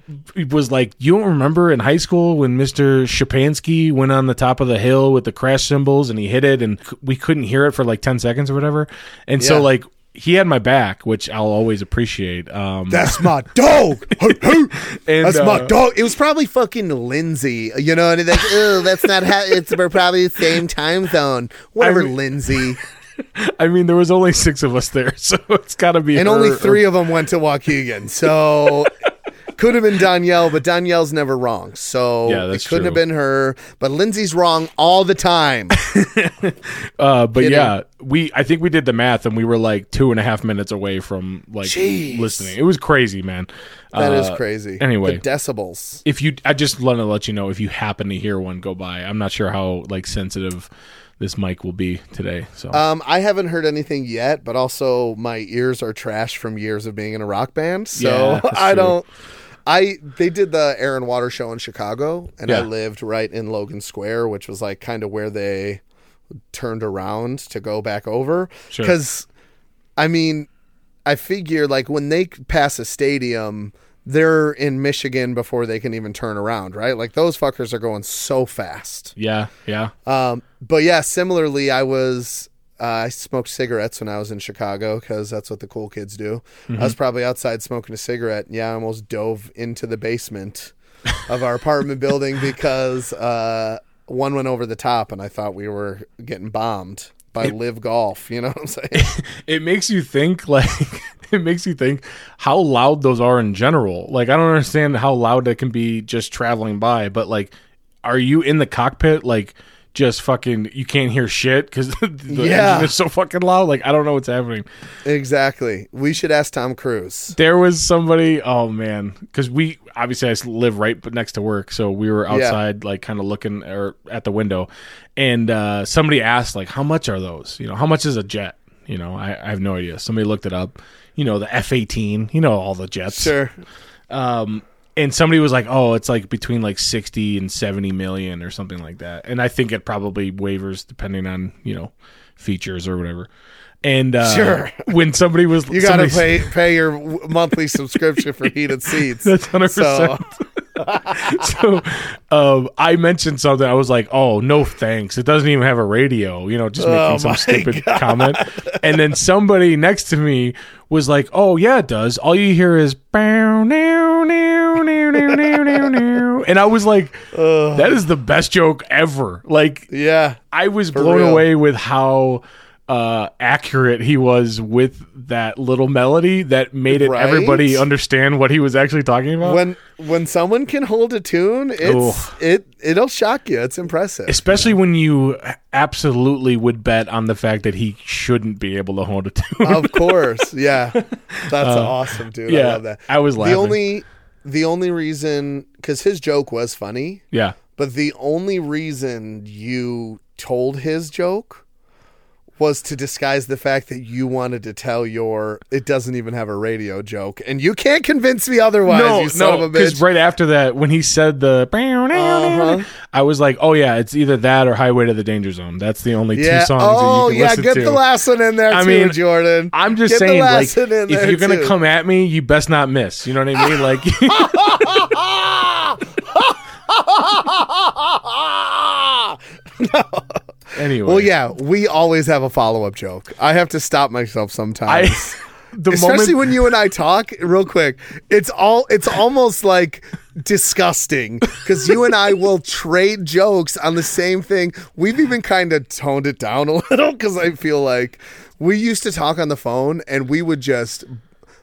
B: was like, "You don't remember in high school when Mister Shapansky went on the top of the hill with the crash cymbals and he hit it and c- we couldn't hear it for like ten seconds or whatever." And so like he had my back, which I'll always appreciate. Um,
A: That's my dog.
B: And,
A: that's my
B: uh,
A: dog. It was probably fucking Lindsay. You know, and like, oh, that's not how. It's we're probably the same time zone. Whatever,
B: mean-
A: Lindsay.
B: I mean, there was only six of us there, so it's got to be
A: And
B: her
A: only
B: or-
A: three of them went to Waukegan. So could have been Danielle, but Danielle's never wrong. So
B: Yeah,
A: it couldn't have been her. But Lindsay's wrong all the time.
B: Uh, but
A: Kidding.
B: yeah, we I think we did the math and we were like two and a half minutes away from like
A: Jeez.
B: listening. It was crazy, man.
A: That is
B: Uh,
A: crazy.
B: anyway.
A: the decibels.
B: If you, I just want to let you know if you happen to hear one go by. I'm not sure how like sensitive this mic will be today. So
A: Um, I haven't heard anything yet, but also my ears are trash from years of being in a rock band. So
B: Yeah,
A: I
B: true.
A: I they did the Air and Water show in Chicago, and I lived right in Logan Square, which was like kind of where they turned around to go back over.
B: Sure.
A: Because, I mean, I figure like when they pass a stadium, they're in Michigan before they can even turn around, right? Like those fuckers are going so fast.
B: yeah, yeah,
A: Um, but yeah, similarly, I was uh, I smoked cigarettes when I was in Chicago because that's what the cool kids do. I was probably outside smoking a cigarette. Yeah, I almost dove into the basement of our apartment building because uh, one went over the top, and I thought we were getting bombed by LIV Golf. You know what I'm saying?
B: it makes you think like it makes you think how loud those are in general. Like I don't understand how loud it can be just traveling by, but like are you in the cockpit like just fucking you can't hear shit because the
A: Yeah.
B: engine is so fucking loud. Like i don't know what's happening.
A: Exactly. We should ask Tom Cruise.
B: there was somebody oh man because we obviously I live right but next to work so we were outside like kind of looking or at the window. And uh somebody asked like how much are those? You know how much is a jet? You know i, I have no idea. Somebody looked it up. You know the f-18 you know all the jets.
A: Sure.
B: um and somebody was like oh it's like between like 60 and 70 million or something like that and i think it probably wavers depending on you know features or whatever and uh
A: Sure.
B: when somebody was
A: You got to pay pay your monthly subscription for heated seats.
B: That's hundred
A: So-
B: percent. So, um, I mentioned something. I was like, "Oh, no, thanks. It doesn't even have a radio." You know, just making
A: Oh
B: some stupid comment. And then somebody next to me was like, "Oh, yeah, it does. All you hear is bow, now, now, now, now, now, now, now." And I was like, "That is the best joke ever." Like,
A: Yeah.
B: I was blown
A: real.
B: away with how uh, accurate he was with that little melody that made it
A: Right?
B: everybody understand what he was actually talking about.
A: when when someone can hold a tune, it's
B: Ooh.
A: it it'll shock you. It's impressive.
B: Especially when you absolutely would bet on the fact that he shouldn't be able to hold a tune.
A: of course, yeah. That's awesome, dude. I
B: Uh,
A: love that.
B: I was laughing.
A: The only the only reason because his joke was funny,
B: yeah,
A: but the only reason you told his joke was to disguise the fact that you wanted to tell your it doesn't even have a radio joke, and you can't convince me otherwise.
B: no, no,
A: of a bitch.
B: because right after that, when he said the,
A: Uh-huh.
B: I was like, oh yeah, it's either that or Highway to the Danger Zone. That's the only
A: yeah.
B: two songs
A: oh
B: that you can
A: yeah, get
B: to.
A: the last one in there
B: I
A: too,
B: mean,
A: Jordan.
B: I'm just
A: Get
B: saying, like,
A: last one in
B: if you're gonna come at me, you best not miss. You know what I mean? Like, anyway.
A: Well, yeah, we always have a follow up joke. I have to stop myself
B: I
A: sometimes.
B: the
A: Especially
B: moment
A: when you and I talk, real quick, it's all it's almost like disgusting because you and I will trade jokes on the same thing. We've even kind of toned it down a little because I feel like we used to talk on the phone and we would just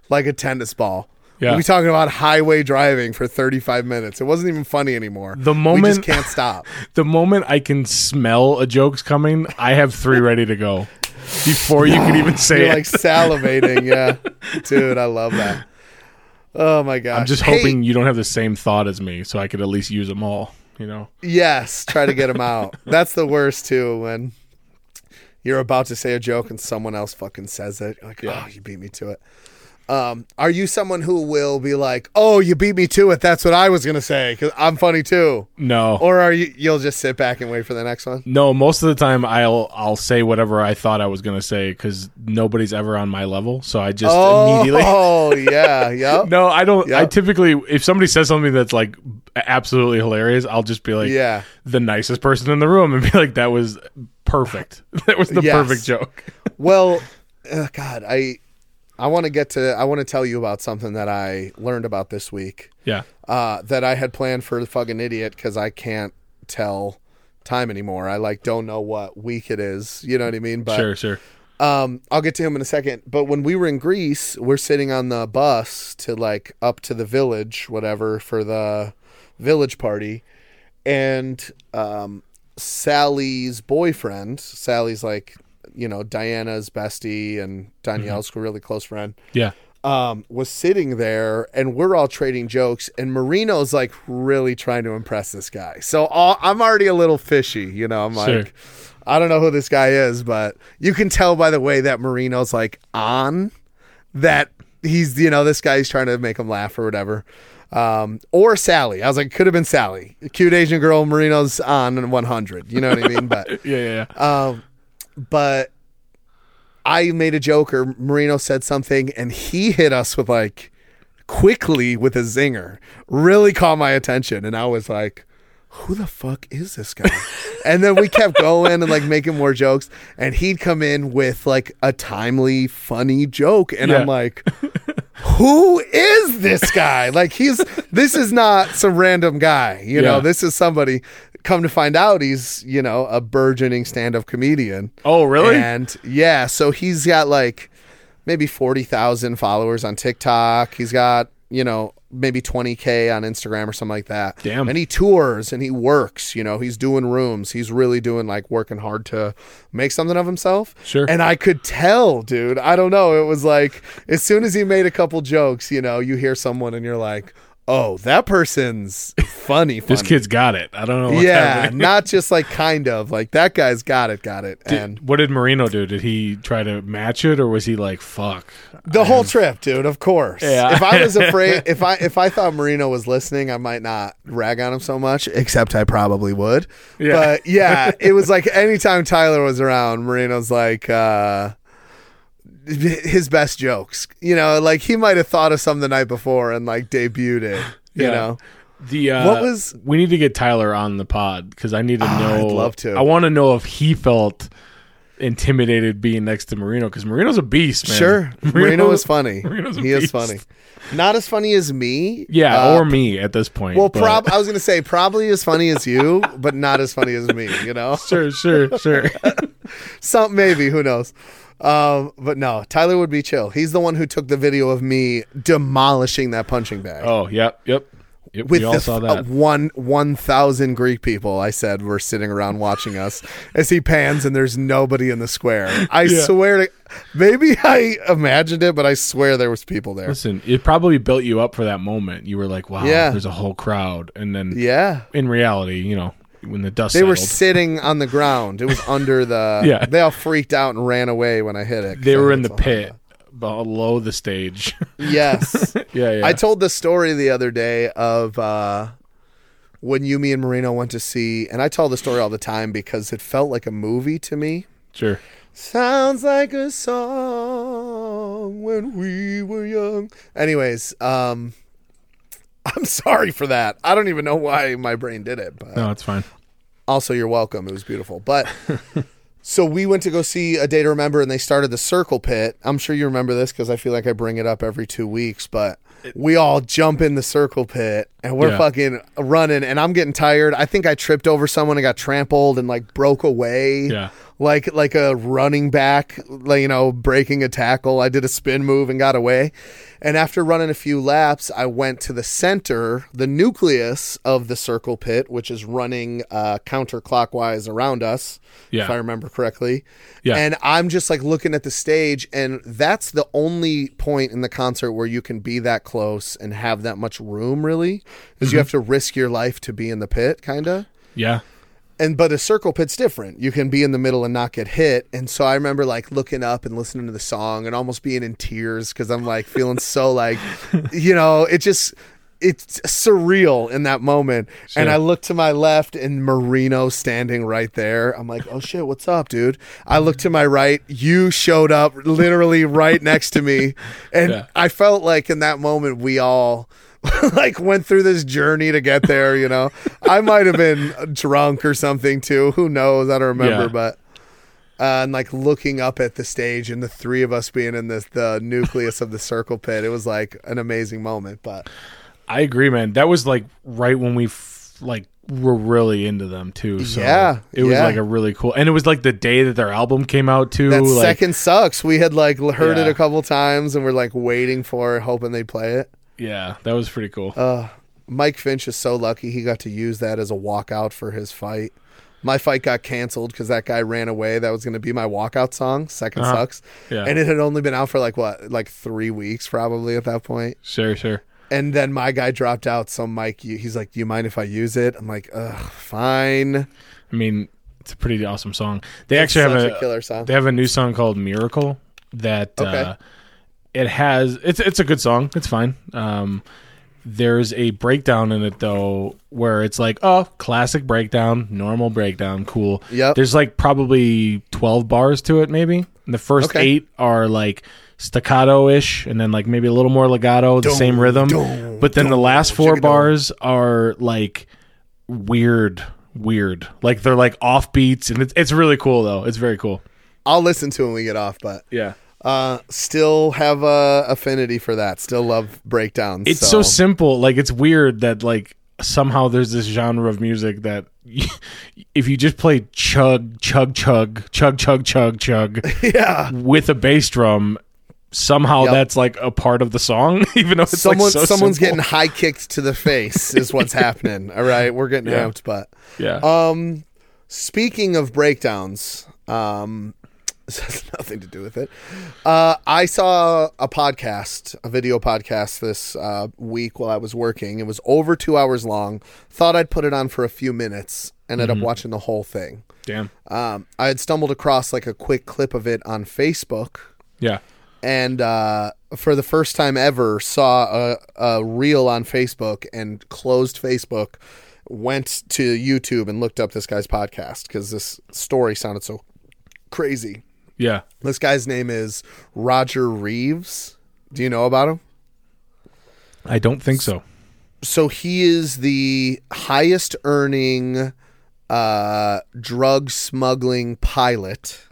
A: like a tennis ball.
B: Yeah.
A: We'd be talking about highway driving for 35 minutes. It wasn't even funny anymore.
B: The
A: we
B: moment-
A: just can't stop.
B: the moment I can smell a joke's coming, I have three ready to go before you can even say
A: You're
B: it.
A: like salivating, yeah, dude. I love that. Oh my god!
B: I'm just
A: Hey,
B: hoping you don't have the same thought as me, so I could at least use them all. You know?
A: Yes, try to get them out. That's the worst too. When you're about to say a joke and someone else fucking says it, you're like,
B: Yeah.
A: oh, you beat me to it. Um, are you someone who will be like, "Oh, you beat me to it. That's what I was gonna say because I'm funny too,"
B: No.
A: or are you? You'll just sit back and wait for the next one.
B: no, most of the time I'll I'll say whatever I thought I was gonna say because nobody's ever on my level, so I just immediately.
A: Oh yeah, yep.
B: No, I don't. I typically, if somebody says something that's like absolutely hilarious, I'll just be like,
A: Yeah.
B: the nicest person in the room, and be like, that was perfect. that was the
A: Yes.
B: perfect joke.
A: Well, uh, God, I I want to get to. I want to tell you about something that I learned about this week.
B: Yeah.
A: uh, that I had planned for the fucking idiot because I can't tell time anymore. I like don't know what week it is. You know what I mean? But
B: sure. Sure.
A: um, I'll get to him in a second. But when we were in Greece, we're sitting on the bus to like up to the village, whatever, for the village party, and um, Sally's boyfriend, Sally's like you know Diana's bestie and Danielle's really close friend
B: Yeah.
A: um, was sitting there and we're all trading jokes and Marino's like really trying to impress this guy. So all, I'm already a little fishy, you know. I'm
B: Sure.
A: like, I don't know who this guy is, but you can tell by the way that Marino's like on that he's, you know, this guy's trying to make him laugh or whatever. Um, or Sally. I was like, could have been Sally. Cute Asian girl, Marino's on 100. You know what I mean? But
B: Yeah. Yeah. yeah.
A: um, but I made a joke or Marino said something and he hit us with like quickly with a zinger. Really caught my attention. And I was like, who the fuck is this guy? and then we kept going and like making more jokes. And he'd come in with like a timely, funny joke. And
B: Yeah.
A: I'm like, who is this guy? Like he's this is not some random guy, you know. This is somebody. Come to find out, he's you know a burgeoning stand-up comedian.
B: Oh, really?
A: And yeah, so he's got like maybe forty thousand followers on TikTok. He's got you know maybe twenty k on Instagram or something like that.
B: Damn.
A: And he tours and he works. You know, he's doing rooms. He's really doing like working hard to make something of himself.
B: Sure.
A: And I could tell, dude. I don't know. It was like as soon as he made a couple jokes, you know, you hear someone and you're like, oh, that person's funny.
B: this kid's got it. I don't know. What's
A: yeah,
B: happening.
A: not just like kind of like that guy's got it, got it. and
B: what did Marino do? Did he try to match it, or was he like, "Fuck"?
A: the whole trip, dude. Of course.
B: Yeah.
A: If I was afraid, if I if I thought Marino was listening, I might not rag on him so much. Except I probably would.
B: Yeah.
A: But yeah, it was like anytime Tyler was around, Marino's like. uh his best jokes, you know, like he might have thought of some the night before and like debuted it, you
B: Yeah.
A: know.
B: The uh,
A: What was-
B: we need to get Tyler on the pod because I need to know.
A: I'd love to.
B: I want to know if he felt intimidated being next to Marino because Marino's a beast, man.
A: Sure, Marino is funny.
B: Marino's
A: he is funny. Not as funny as me.
B: Yeah,
A: uh,
B: or me at this point.
A: Well, prob I was gonna say probably as funny as you, but not as funny as me. You know,
B: Sure, sure, sure.
A: some maybe who knows. Um, but no, Tyler would be chill. He's the one who took the video of me demolishing that punching bag
B: oh, yep, yep. yep
A: with
B: we all
A: the
B: saw that.
A: uh, one one thousand Greek people. I said were sitting around watching us as he pans, and there's nobody in the square. I
B: Yeah.
A: swear to, maybe I imagined it, but I swear there was people there.
B: Listen, it probably built you up for that moment. You were like, "Wow,
A: Yeah.
B: there's a whole crowd," and then
A: Yeah,
B: in reality, you know, when the dust
A: They were sitting on the ground. It was under the.
B: Yeah.
A: They all freaked out and ran away when I hit it.
B: they were in the pit below the stage.
A: Yes.
B: yeah, yeah.
A: I told the story the other day of uh, when Yumi and Marino went to see, and I tell the story all the time because it felt like a movie to me.
B: sure.
A: Sounds like a song when we were young. Anyways, um, I'm sorry for that. I don't even know why my brain did it, but
B: No, it's fine.
A: also you're welcome. It was beautiful. But so we went to go see a day to remember, and they started the circle pit. I'm sure you remember this because I feel like I bring it up every two weeks. But we all jump in the circle pit, and we're
B: Yeah.
A: fucking running, and I'm getting tired. I think I tripped over someone and got trampled and like broke away
B: Yeah.
A: like like a running back, like you know, breaking a tackle. I did a spin move and got away. And after running a few laps, I went to the center, the nucleus of the circle pit, which is running uh, counterclockwise around us,
B: Yeah.
A: if I remember correctly.
B: Yeah.
A: And I'm just like looking at the stage, and that's the only point in the concert where you can be that close and have that much room, really, because
B: Mm-hmm.
A: you have to risk your life to be in the pit, kind of.
B: Yeah.
A: and but a circle pit's different. You can be in the middle and not get hit. And so I remember like looking up and listening to the song and almost being in tears because I'm like feeling so like, you know, it just it's surreal in that moment. And I look to my left and Marino standing right there. I'm like, oh shit, what's up, dude? I look to my right. You showed up literally right next to me. And
B: Yeah.
A: I felt like in that moment we all like went through this journey to get there, you know. I might have been drunk or something too. Who knows? I don't remember,
B: Yeah.
A: but uh, and like looking up at the stage and the three of us being in the the nucleus of the circle pit, it was like an amazing moment. But
B: I agree, man. That was like right when we f- like were really into them too. So
A: Yeah,
B: it was
A: yeah.
B: like a really cool, and it was like the day that their album came out too.
A: that
B: like,
A: second sucks. We had like heard it a couple times and we're like waiting for, it, hoping they play it.
B: Yeah, that was pretty cool.
A: Uh, Mike Finch is so lucky he got to use that as a walkout for his fight. My fight got canceled because that guy ran away. That was going to be my walkout song. 2nd
B: Uh-huh.
A: sucks,
B: yeah,
A: and it had only been out for like what, like three weeks probably at that point.
B: sure, sure.
A: And then my guy dropped out. So Mike, he's like, "Do you mind if I use it?" I'm like, "Ugh, fine."
B: I mean, it's a pretty awesome song. They
A: It's
B: actually have a,
A: a killer song.
B: They have a new song called Miracle that
A: Okay.
B: uh, it has. It's it's a good song. It's fine. Um, there's a breakdown in it though where it's like, oh, classic breakdown, normal breakdown, cool.
A: Yep.
B: There's like probably 12 bars to it, maybe. And the first
A: Okay.
B: eight are like staccato ish, and then like maybe a little more legato, the same rhythm.
A: dum,
B: but then the last four bars are like weird, weird. Like they're like off beats, and it's it's really cool though. It's very cool.
A: I'll listen to it when we get off, but
B: Yeah.
A: Uh, still have a affinity for that. Still love breakdowns.
B: It's so simple. Like it's weird that like somehow there's this genre of music that if you just play chug chug chug chug chug chug chug
A: yeah.
B: with a bass drum, somehow
A: Yep.
B: that's like a part of the song, even though it's
A: Someone,
B: like so
A: someone's
B: simple.
A: getting high kicked to the face is what's happening. All right, we're getting
B: Yeah.
A: amped, but
B: yeah.
A: um, speaking of breakdowns, um, this has nothing to do with it. Uh, I saw a podcast, a video podcast this uh, week while I was working. It was over two hours long. Thought I'd put it on for a few minutes. Ended up watching the whole thing.
B: Damn.
A: Um, I had stumbled across like a quick clip of it on Facebook.
B: Yeah.
A: and uh, for the first time ever saw a, a reel on Facebook and closed Facebook, went to YouTube and looked up this guy's podcast because this story sounded so crazy.
B: Yeah.
A: This guy's name is Roger Reaves. Do you know about him?
B: I don't think so.
A: So he is the highest earning uh, drug smuggling pilot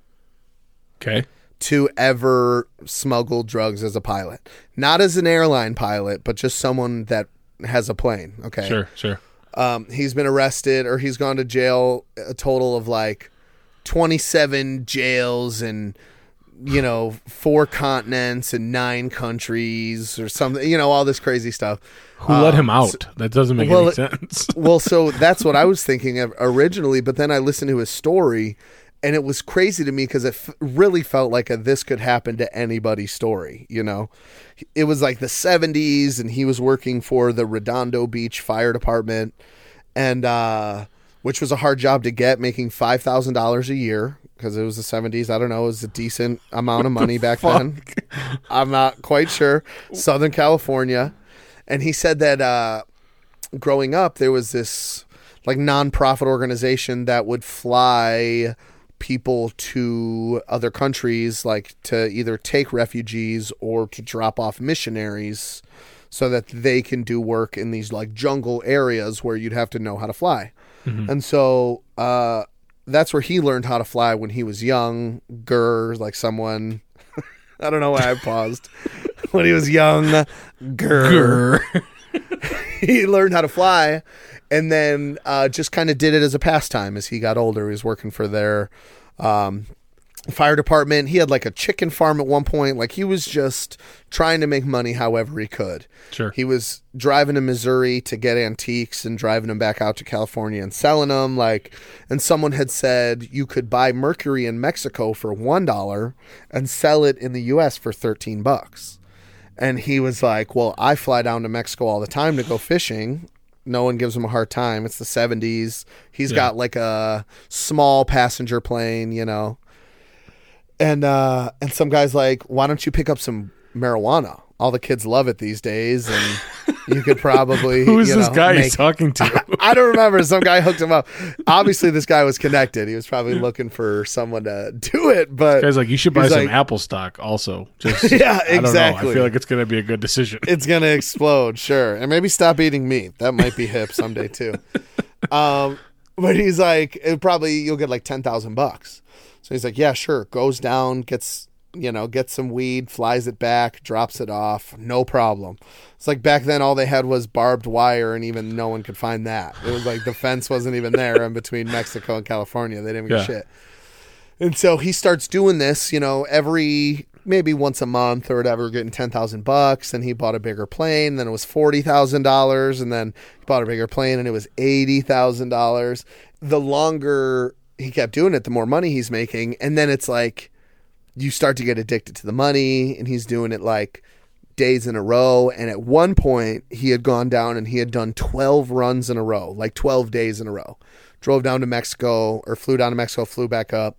B: Okay.
A: to ever smuggle drugs as a pilot. Not as an airline pilot, but just someone that has a plane. Okay.
B: Sure. Sure.
A: Um, he's been arrested or he's gone to jail a total of like 27 jails and you know four continents and nine countries or something you know all this crazy stuff
B: Who let
A: Um,
B: him out? that doesn't make
A: well,
B: any sense.
A: well, so that's what I was thinking of originally, but then I listened to his story, and it was crazy to me because it f- really felt like a this could happen to anybody's story. You know, it was like the '70s, and he was working for the Redondo Beach Fire Department, and uh, which was a hard job to get, making five thousand dollars a year because it was the '70s. I don't know, it was a decent amount of money back then. I'm not quite sure. Southern California. And he said that uh, growing up, there was this like nonprofit organization that would fly people to other countries, like to either take refugees or to drop off missionaries so that they can do work in these like jungle areas where you'd have to know how to fly. And so uh, that's where he learned how to fly when he was young, gur, like someone. I don't know why I paused. when he was young, gur
B: Grr.
A: he learned how to fly and then uh, just kind of did it as a pastime as he got older. He was working for their um, fire department. He had like a chicken farm at one point. Like he was just trying to make money however he could.
B: Sure.
A: He was driving to Missouri to get antiques and driving them back out to California and selling them. Like, and someone had said you could buy mercury in Mexico for one dollar and sell it in the U.S. for thirteen bucks. And he was like, "Well, I fly down to Mexico all the time to go fishing. No one gives him a hard time. It's the 70s. He's
B: Yeah.
A: got like a small passenger plane, you know. And uh and some guy's like, "Why don't you pick up some marijuana? All the kids love it these days and you could probably
B: Who is
A: you
B: this
A: know,
B: guy
A: make-
B: he's talking to?
A: I don't remember. Some guy hooked him up. Obviously, this guy was connected. He was probably looking for someone to do it, but
B: Guy's like, you should buy some
A: like-
B: Apple stock also. Just
A: yeah,
B: I don't know.
A: exactly.
B: I feel like it's gonna be a good decision.
A: it's gonna explode, sure, and maybe stop eating meat. That might be hip someday too. Um, but he's like, it probably you'll get like ten thousand bucks. So he's like, yeah, sure. Goes down, gets you know, gets some weed, flies it back, drops it off, no problem. It's like back then, all they had was barbed wire, and even no one could find that. It was like the fence wasn't even there in between Mexico and California. They didn't give a
B: Yeah.
A: shit. And so he starts doing this, you know, every maybe once a month or whatever, getting ten thousand bucks. And he bought a bigger plane. Then it was forty thousand dollars, and then he bought a bigger plane, and it was eighty thousand dollars. The longer he kept doing it, the more money he's making. And then it's like you start to get addicted to the money, and he's doing it like days in a row. And at one point, he had gone down and he had done twelve runs in a row, like twelve days in a row. Drove down to Mexico or flew down to Mexico, flew back up.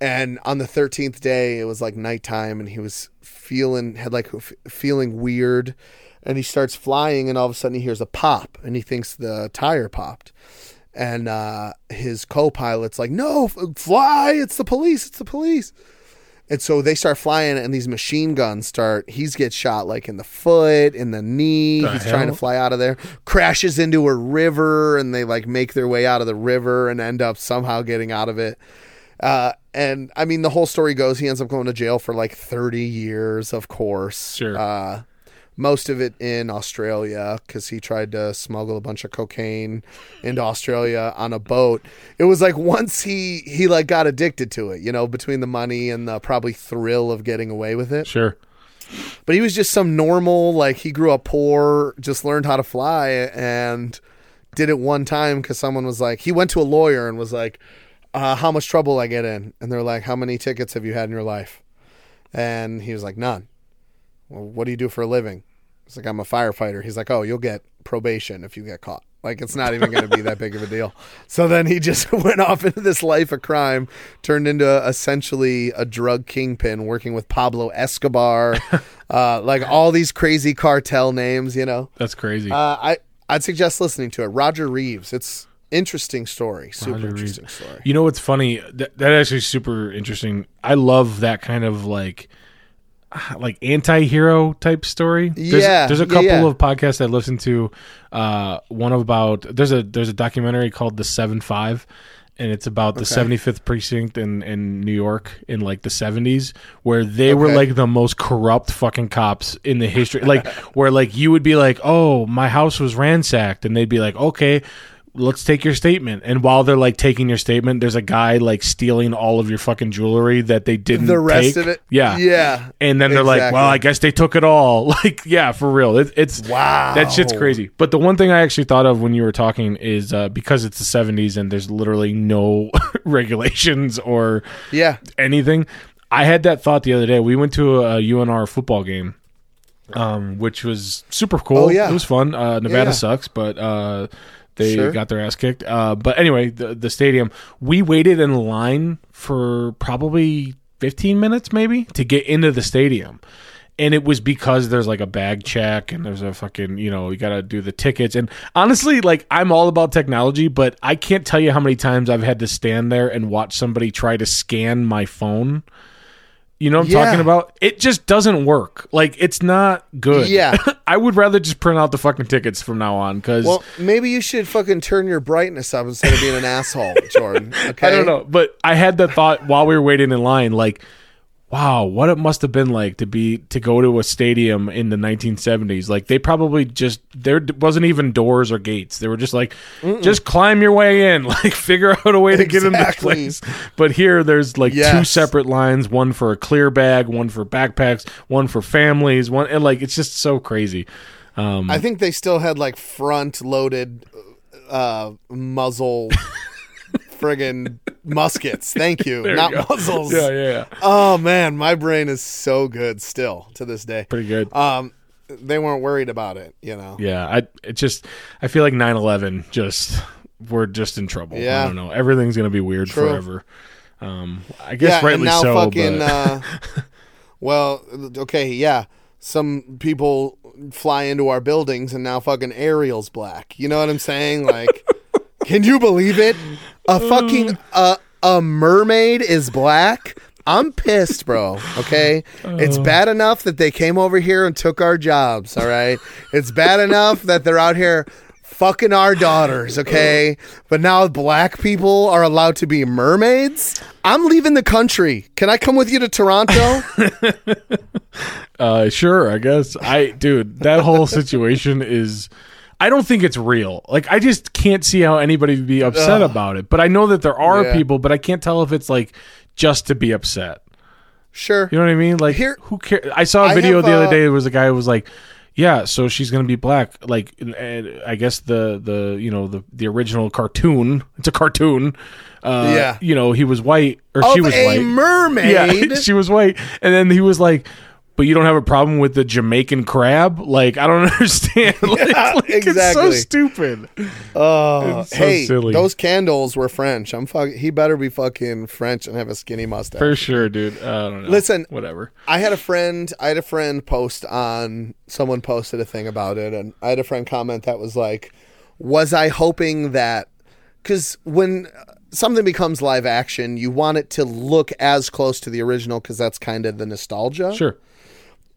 A: And on the 13th day, it was like nighttime, and he was feeling, had like f- feeling weird. And he starts flying, and all of a sudden he hears a pop, and he thinks the tire popped. And uh, his co pilot's like, No, fly, it's the police, it's the police. And so they start flying, and these machine guns start. He's gets shot like in the foot, in the knee.
B: The
A: He's trying to fly out of there, crashes into a river, and they like make their way out of the river and end up somehow getting out of it. Uh, and I mean, the whole story goes he ends up going to jail for like 30 years, of course.
B: Sure.
A: Uh, most of it in Australia because he tried to smuggle a bunch of cocaine into Australia on a boat. It was like once he he like got addicted to it, you know, between the money and the probably thrill of getting away with it.
B: Sure.
A: But he was just some normal, like he grew up poor, just learned how to fly and did it one time because someone was like, he went to a lawyer and was like, uh, how much trouble I get in? And they're like, how many tickets have you had in your life? And he was like, none. Well, what do you do for a living? He's like, I'm a firefighter. He's like, oh, you'll get probation if you get caught. Like, it's not even going to be that big of a deal. So then he just went off into this life of crime, turned into essentially a drug kingpin working with Pablo Escobar, uh, like all these crazy cartel names, you know.
B: That's crazy.
A: Uh, I, I'd suggest listening to it. Roger Reaves. It's interesting story. Super
B: Roger Reaves.
A: interesting story.
B: You know what's funny? That, that actually is super interesting. I love that kind of like like anti-hero type story. There's,
A: Yeah,
B: there's a couple
A: yeah.
B: of podcasts I listen to. Uh, one about there's a there's a documentary called The Seven Five, and it's about the 75th precinct in in New York in like the 70s, where they were like the most corrupt fucking cops in the history. Like where like you would be like, oh, my house was ransacked, and they'd be like, okay let's take your statement. And while they're like taking your statement, there's a guy like stealing all of your fucking jewelry that they didn't.
A: The rest
B: take.
A: of it?
B: yeah,
A: Yeah.
B: And then they're like, "Well, I guess they took it all." Like, yeah, for real. It, it's
A: Wow.
B: That shit's crazy. But the one thing I actually thought of when you were talking is uh, because it's the '70s and there's literally no regulations or
A: Yeah.
B: anything. I had that thought the other day. We went to a UNR football game, um, which was super cool.
A: Oh, yeah.
B: it was fun. Uh, Nevada
A: Yeah.
B: sucks, but uh, they
A: Sure.
B: got their ass kicked. Uh, but anyway, the the stadium. We waited in line for probably 15 minutes, maybe, to get into the stadium. And it was because there's like a bag check and there's a fucking, you know, you got to do the tickets. And honestly, like, I'm all about technology, but I can't tell you how many times I've had to stand there and watch somebody try to scan my phone. You know what I'm
A: Yeah.
B: talking about? It just doesn't work. Like, it's not good.
A: Yeah.
B: I would rather just print out the fucking tickets from now on because
A: Well, maybe you should fucking turn your brightness up instead of being an asshole, Jordan. Okay.
B: I don't know, but I had the thought while we were waiting in line, like, wow, what it must have been like to be to go to a stadium in the 1970s. Like they probably just there wasn't even doors or gates. They were just like, just climb your way in, like figure out a way to get in
A: Exactly.
B: place. But here, there's like two separate lines: one for a clear bag, one for backpacks, one for families, one and like it's just so crazy. Um,
A: I think they still had like front loaded uh muzzle friggin' muskets. Thank you.
B: There you
A: Not
B: go.
A: muzzles.
B: yeah, yeah, yeah,
A: Oh man, my brain is so good still to this day.
B: pretty good.
A: Um they weren't worried about it. You know.
B: Yeah, I it just I feel like 9/11 just we're just in trouble.
A: Yeah.
B: I don't know. Everything's gonna be weird
A: True.
B: forever. Um, I guess
A: yeah, and
B: rightly
A: now
B: so.
A: fucking.
B: but
A: uh, well, okay, yeah. Some people fly into our buildings, and now fucking Ariel's black. You know what I'm saying? Like, can you believe it? A fucking uh, a mermaid is black. I'm pissed, bro. Okay, it's bad enough that they came over here and took our jobs. All right, it's bad enough that they're out here fucking our daughters. Okay, but now black people are allowed to be mermaids. I'm leaving the country. Can I come with you to Toronto?
B: uh, sure, I guess. I dude, that whole situation is. I don't think it's real. Like I just can't see how anybody would be upset about it. But I know that there are
A: Yeah.
B: people, but I can't tell if it's like just to be upset.
A: sure.
B: You know what I mean? Like,
A: Here-
B: who cares? I saw a video
A: have,
B: the other
A: uh,
B: day. It was a guy who was like, "Yeah, so she's gonna be black." Like, I guess the the you know the the original cartoon. It's a cartoon. Uh,
A: Yeah.
B: You know, he was white or she was
A: a
B: white.
A: mermaid.
B: Yeah, she was white, and then he was like. But you don't have a problem with the Jamaican crab? Like I don't understand. like,
A: Yeah,
B: like, It's so
A: exactly.
B: stupid.
A: Oh,
B: It's so
A: hey,
B: silly.
A: those candles were French. I'm fuck. He better be fucking French and have a skinny mustache.
B: For sure, dude. Uh, I don't know.
A: Listen,
B: whatever.
A: I had a friend. I had a friend post on. Someone posted a thing about it, and I had a friend comment that was like, "Was I hoping that?" Because when something becomes live action, you want it to look as close to the original because that's kind of the nostalgia.
B: Sure.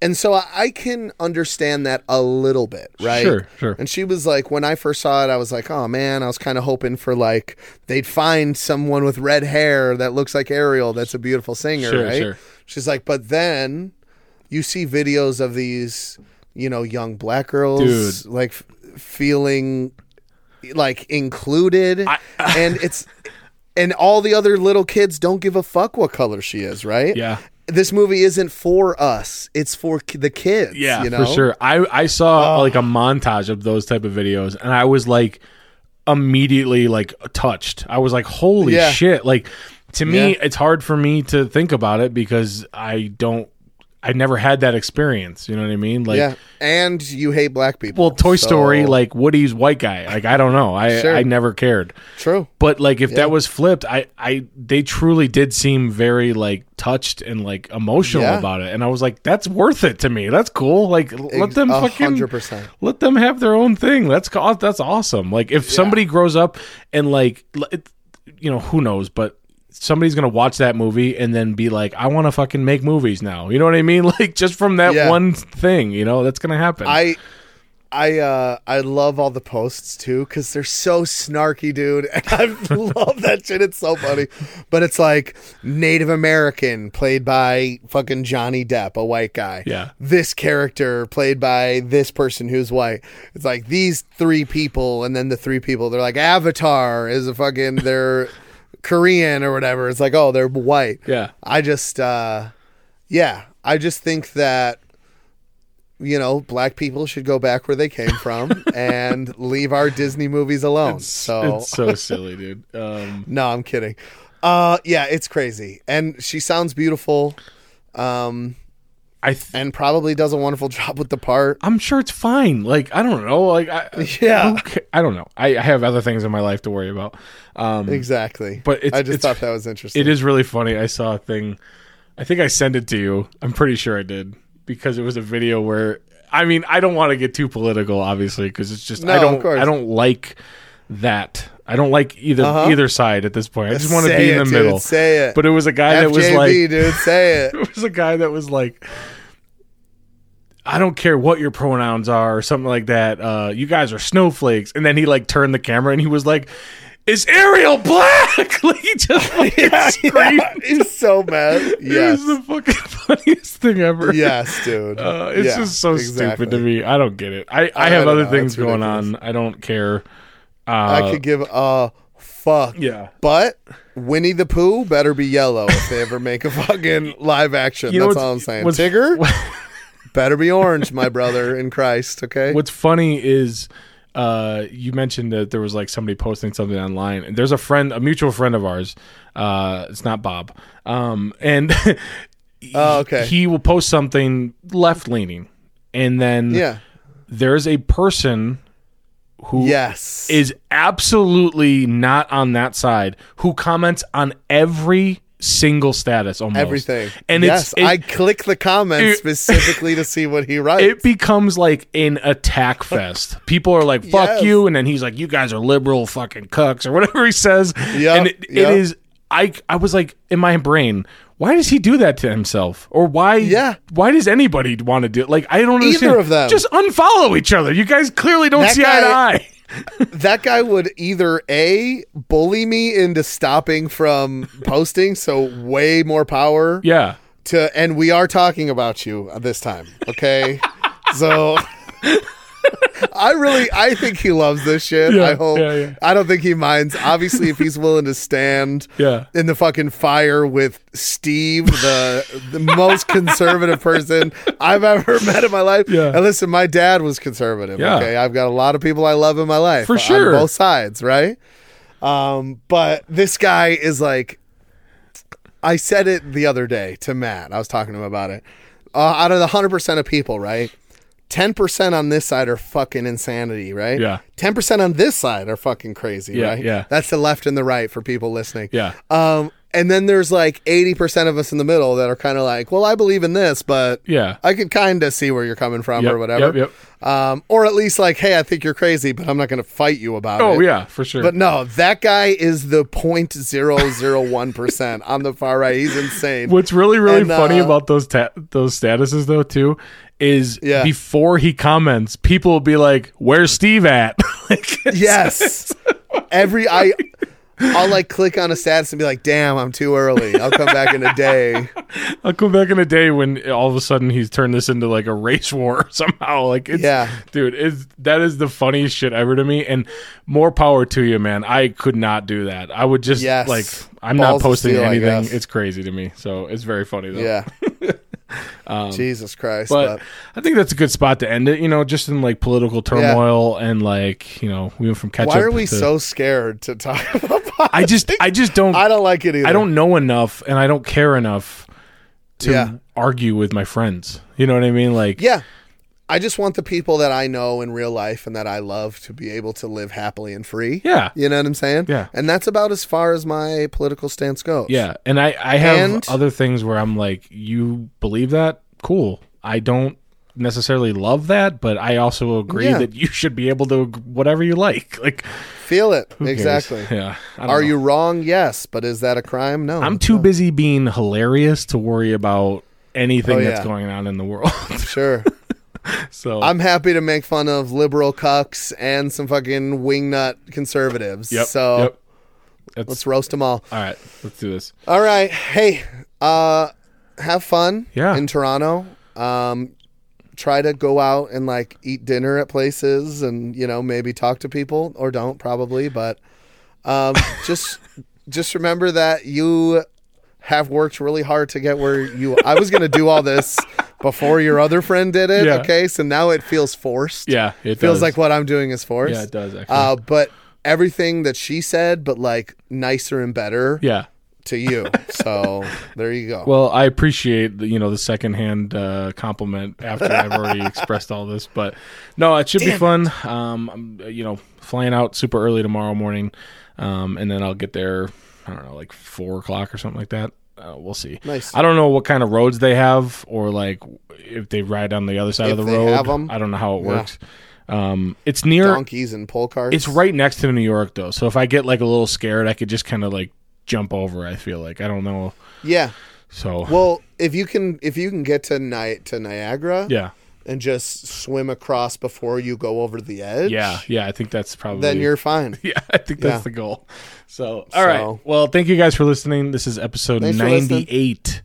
A: And so I I can understand that a little bit, right?
B: Sure, sure.
A: And she was like, when I first saw it, I was like, oh man, I was kind of hoping for like they'd find someone with red hair that looks like Ariel that's a beautiful singer,
B: Sure,
A: right?
B: sure.
A: She's like, but then you see videos of these, you know, young black girls
B: Dude.
A: like f- feeling like included, uh, and it's. And all the other little kids don't give a fuck what color she is, right?
B: Yeah.
A: This movie isn't for us; it's for the kids.
B: Yeah,
A: you know?
B: for sure. I I saw oh. like a montage of those type of videos, and I was like immediately like touched. I was like, holy
A: Yeah.
B: shit! Like to me,
A: Yeah.
B: it's hard for me to think about it because I don't. I never had that experience. You know what I mean? Like,
A: yeah, and you hate black people.
B: well, Toy
A: so-
B: Story, like Woody's white guy. Like, I don't know. I
A: Sure.
B: I never cared.
A: true.
B: But like, if
A: Yeah.
B: that was flipped, I I they truly did seem very like touched and like emotional
A: Yeah.
B: about it, and I was like, that's worth it to me. That's cool. Like, let them fucking
A: hundred percent.
B: let them have their own thing. That's that's awesome. Like if somebody grows up and like you know who knows, but somebody's gonna watch that movie and then be like, I want to fucking make movies now. You know what I mean? Like just from that
A: Yeah.
B: one thing, you know, that's gonna happen.
A: I, I, uh, I love all the posts too because they're so snarky, dude. And I love that shit. It's so funny. But it's like Native American played by fucking Johnny Depp, a white guy.
B: Yeah.
A: This character played by this person who's white. It's like these three people, and then the three people. They're like Avatar is a fucking they're Korean or whatever. It's like oh they're white.
B: yeah.
A: I just, uh, yeah, I just think that, you know, black people should go back where they came from and leave our Disney movies alone. so,
B: It's so silly, dude. Um,
A: no, I'm kidding. Uh, yeah, it's crazy. And she sounds beautiful. Um,
B: I th-
A: and probably does a wonderful job with the part.
B: I'm sure it's fine. Like I don't know. Like I,
A: Yeah.
B: I don't know. I, I have other things in my life to worry about. Um,
A: Exactly.
B: But it's-
A: I just thought that was interesting.
B: It is really funny. I saw a thing. I think I sent it to you. I'm pretty sure I did because it was a video where I mean I don't want to get too political, obviously, because it's just
A: No,
B: I don't
A: course.
B: I don't like that. I don't like either
A: Uh-huh.
B: either side at this point. I just want to be in
A: it,
B: the
A: dude.
B: middle.
A: Say it.
B: But it was a guy that was
A: FJB,
B: like
A: dude, say it.
B: it was a guy that was like I don't care what your pronouns are or something like that. Uh, you guys are snowflakes. And then he like turned the camera and he was like, "Is Ariel black?" like he just fucking
A: yeah,
B: screamed.
A: yeah, he's so mad.
B: It was the fucking funniest thing ever.
A: yes, dude.
B: Uh, it's
A: Yeah,
B: just so
A: exactly.
B: stupid to me. I don't get it. I, I,
A: I
B: have other
A: know.
B: things
A: It's
B: going
A: ridiculous.
B: on. I don't care. Uh,
A: I could give a fuck.
B: yeah.
A: But Winnie the Pooh better be yellow if they ever make a fucking live action.
B: You know
A: That's all I'm saying.
B: what's-
A: Tigger better be orange, my brother in Christ. Okay.
B: What's funny is uh, you mentioned that there was like somebody posting something online, and there's a friend, a mutual friend of ours. Uh, it's not Bob, um, and
A: Oh, okay.
B: he will post something left leaning, and then
A: Yeah.
B: there's a person who
A: Yes.
B: is absolutely not on that side who comments on every single status almost
A: everything.
B: and
A: yes,
B: it's it,
A: I click the comments
B: it-
A: specifically to see what he writes.
B: it becomes like an attack fest. People are like, "Fuck
A: Yes.
B: you," and then he's like, "You guys are liberal fucking cucks" or whatever he says.
A: Yep,
B: and it,
A: yep.
B: it is. I I was like in my brain, why does he do that to himself, or why?
A: Yeah.
B: Why does anybody want to do it? Like I don't understand.
A: Either of them.
B: Just unfollow each other. You guys clearly don't
A: That
B: see eye to eye.
A: that guy would either a bully me into stopping from posting, so way more power
B: Yeah.
A: to. And we are talking about you this time, okay? so. I really, I think he loves this shit.
B: Yeah,
A: I hope.
B: yeah, yeah.
A: I don't think he minds. Obviously, if he's willing to stand
B: Yeah.
A: in the fucking fire with Steve, the the most conservative person I've ever met in my life.
B: Yeah.
A: And listen, my dad was conservative.
B: Yeah.
A: Okay, I've got a lot of people I love in my life
B: For
A: on
B: sure.
A: both sides, right? Um, but this guy is like, I said it the other day to Matt. I was talking to him about it. Uh, out of the hundred percent of people, right? Ten percent on this side are fucking insanity, right?
B: Yeah.
A: Ten percent on this side are fucking crazy,
B: Yeah,
A: right?
B: yeah.
A: That's the left and the right for people listening.
B: Yeah.
A: Um, and then there's like 80% of us in the middle that are kind of like, well, I believe in this, but
B: Yeah.
A: I could kind of see where you're coming from
B: Yep,
A: or whatever.
B: yep,
A: Um, or at least like, hey, I think you're crazy, but I'm not going to fight you about it.
B: Oh yeah, for sure.
A: But no, that guy is the 0.001% on the far right. He's insane.
B: What's really really
A: And,
B: funny
A: uh,
B: about those ta- those statuses though too is
A: Yeah.
B: before he comments, people will be like, "Where's Steve at?" like,
A: yes. Every, I, I'll like click on a status and be like, damn, I'm too early. I'll come back in a day.
B: I'll come back in a day when all of a sudden he's turned this into like a race war somehow. Like, it's,
A: Yeah.
B: dude, it's, that is the funniest shit ever to me. And more power to you, man. I could not do that. I would just
A: Yes.
B: like, I'm
A: Balls
B: not posting
A: steel,
B: anything. It's crazy to me. So it's very funny though.
A: Yeah. Jesus Christ.
B: Um, But
A: But,
B: I think that's a good spot to end it. You know, just in like political turmoil and like you know we went from ketchup.
A: why are we
B: to-
A: so scared to talk about?
B: I just I just don't
A: I don't like it either.
B: I don't know enough and I don't care enough to
A: Yeah.
B: argue with my friends. You know what I mean? Like
A: Yeah. I just want the people that I know in real life and that I love to be able to live happily and free.
B: Yeah.
A: You know what I'm saying?
B: Yeah.
A: And that's about as far as my political stance goes.
B: Yeah, and I I have
A: And-
B: other things where I'm like, you believe that? Cool. I don't necessarily love that, but I also agree
A: Yeah.
B: that you should be able to whatever you like. Like
A: Feel it. Exactly.
B: Yeah.
A: Are
B: know.
A: you wrong? Yes. But is that a crime? No.
B: I'm too busy being hilarious to worry about anything
A: Oh,
B: that's going on in the world.
A: Sure.
B: so
A: I'm happy to make fun of liberal cucks and some fucking wingnut conservatives.
B: yep.
A: So
B: yep. That's,
A: let's roast them all.
B: all right. Let's do this.
A: All right. Hey, uh, have fun
B: Yeah.
A: in Toronto. Um, try to go out and like eat dinner at places and, you know, maybe talk to people or don't probably, but um, just just remember that you have worked really hard to get where you I was going to do all this before your other friend did it,
B: Yeah.
A: okay? So now it feels forced.
B: Yeah. It
A: feels
B: does.
A: like what I'm doing is forced.
B: Yeah, it does actually.
A: Uh, but everything that she said, but like nicer and better
B: yeah.
A: to you. So there you go.
B: Well, I appreciate the, you know the secondhand uh, compliment after I've already expressed all this, but no, it should be fun. Um, I'm uh, you know flying out super early tomorrow morning, um, and then I'll get there. I don't know, like four o'clock or something like that. Uh, we'll see.
A: Nice.
B: I don't know what kind of roads they have, or like if they ride on the other side
A: If
B: of the
A: they
B: road.
A: have 'em.
B: I don't know how it
A: Yeah.
B: works. Um, it's near.
A: Donkeys and pole carts.
B: It's right next to New York though, so if I get like a little scared, I could just kind of like jump over. I feel like I don't know.
A: Yeah.
B: So
A: Well, if you can, if you can get to night to Niagara
B: yeah.
A: And just swim across before you go over the edge,
B: Yeah, yeah, I think that's probably.
A: then you're fine.
B: Yeah, I think that's
A: Yeah.
B: the goal. So, all right.
A: So-
B: Well, thank you guys for listening. This is episode
A: listening.
B: ninety-eight.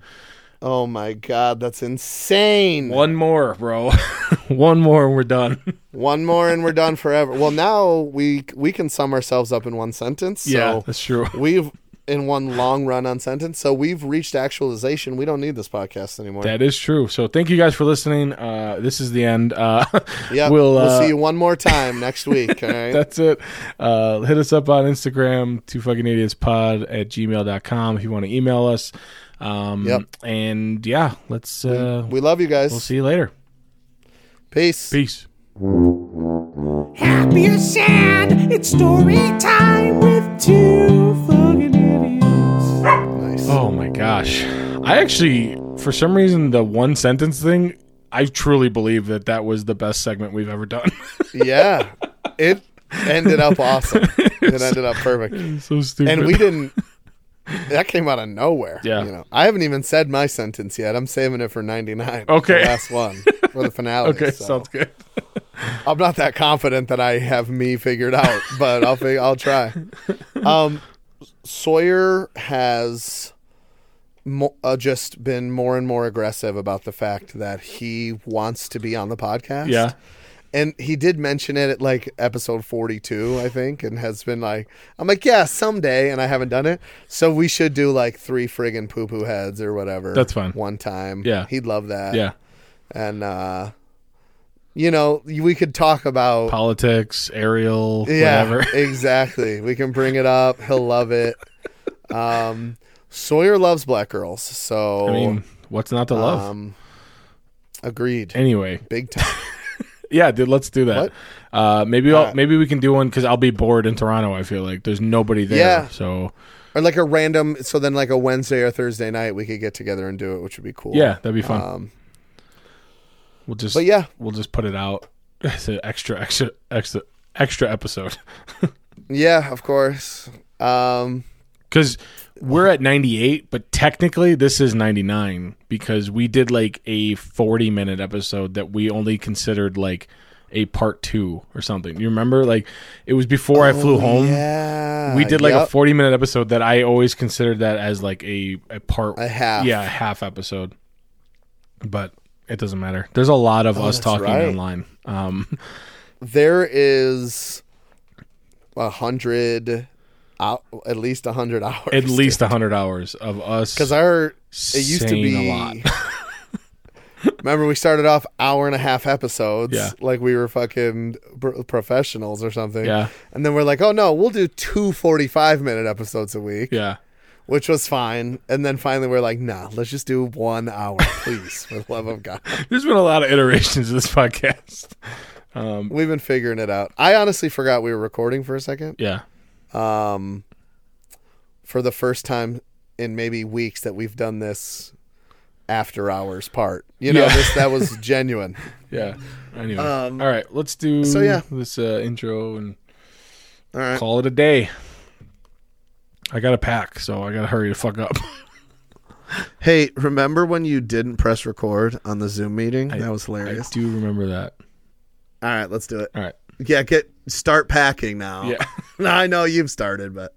A: Oh my god, that's insane.
B: One more, bro. One more, and we're done.
A: One more and we're done forever. Well, now we we can sum ourselves up in one sentence. So
B: yeah, that's true.
A: we've in one long run on sentence. So we've reached actualization. We don't need this podcast anymore.
B: That is true. So, thank you guys for listening. Uh, this is the end. Uh,
A: yeah,
B: we'll,
A: we'll,
B: uh,
A: see you one more time next week. All right.
B: That's it. Uh, hit us up on Instagram, two fucking idiots pod at gmail.com if you want to email us. Um,
A: Yep.
B: And yeah, let's, uh,
A: we love you guys.
B: we'll see you later.
A: Peace.
B: Peace.
C: Happy or sad, it's story time with two fucking idiots.
A: Nice.
B: Oh my gosh. I actually, for some reason, the one sentence thing, I truly believe that that was the best segment we've ever done.
A: Yeah. It ended up awesome. It ended up perfect.
B: so stupid.
A: And we didn't that came out of nowhere.
B: Yeah.
A: You know. I haven't even said my sentence yet. I'm saving it for ninety nine.
B: Okay.
A: The last one. For the finale.
B: okay,
A: so.
B: sounds good.
A: I'm not that confident that I have me figured out, but I'll fig- I'll try. Um, Sawyer has mo- uh, just been more and more aggressive about the fact that he wants to be on the podcast.
B: Yeah.
A: And he did mention it at like episode 42, I think, and has been like, I'm like, yeah, someday, and I haven't done it. So we should do like three friggin' poo poo heads or whatever.
B: That's fine.
A: One time.
B: Yeah.
A: He'd love that
B: Yeah.
A: and uh you know we could talk about
B: Politics, Ariel,
A: yeah
B: whatever.
A: exactly we can bring it up he'll love it um sawyer loves black girls so
B: I mean, what's not to love?
A: um agreed
B: anyway,
A: big time
B: yeah, dude, let's do that.
A: What?
B: Uh, maybe I'll,
A: Uh,
B: maybe we can do one because I'll be bored in Toronto. I feel like there's nobody there.
A: Yeah.
B: So
A: or like a random so then like a wednesday or thursday night we could get together and do it which would be cool
B: yeah, that'd be fun.
A: um
B: we'll just
A: but yeah.
B: we'll just put it out as an extra extra extra extra episode.
A: Yeah of course. Um
B: because we're at 98 but technically this is 99 because we did like a 40 minute episode that we only considered like a part two or something. You remember? Like it was before i flew home.
A: Oh, yeah.
B: We did like a 40 minute episode that i always considered that as like a, a part
A: A half.
B: yeah a half episode. But it doesn't matter. There's a lot of us
A: Oh, that's
B: talking
A: right.
B: online. Um
A: there is a hundred at least a hundred hours.
B: at least a 100 hours of us
A: because our it used to be
B: a lot.
A: Remember we started off hour and a half episodes
B: Yeah.
A: like we were fucking pr- professionals or something.
B: Yeah.
A: and then we're like oh no we'll do two 45 minute episodes a week.
B: Yeah
A: which was fine and then finally we're like nah let's just do one hour please for the love of god
B: there's been a lot of iterations of this podcast um
A: we've been figuring it out i honestly forgot we were recording for a second
B: yeah
A: um, for the first time in maybe weeks that we've done this after hours part. You know,
B: Yeah.
A: this that was genuine.
B: yeah anyway
A: Um,
B: all right let's do
A: so, yeah.
B: this uh, intro and
A: All right.
B: call it a day i gotta pack so i gotta hurry the fuck up
A: Hey, remember when you didn't press record on the Zoom meeting?
B: I-
A: that was hilarious.
B: i do remember that
A: All right, let's do it.
B: all right
A: Yeah, get start packing now.
B: yeah
A: I know you've started, but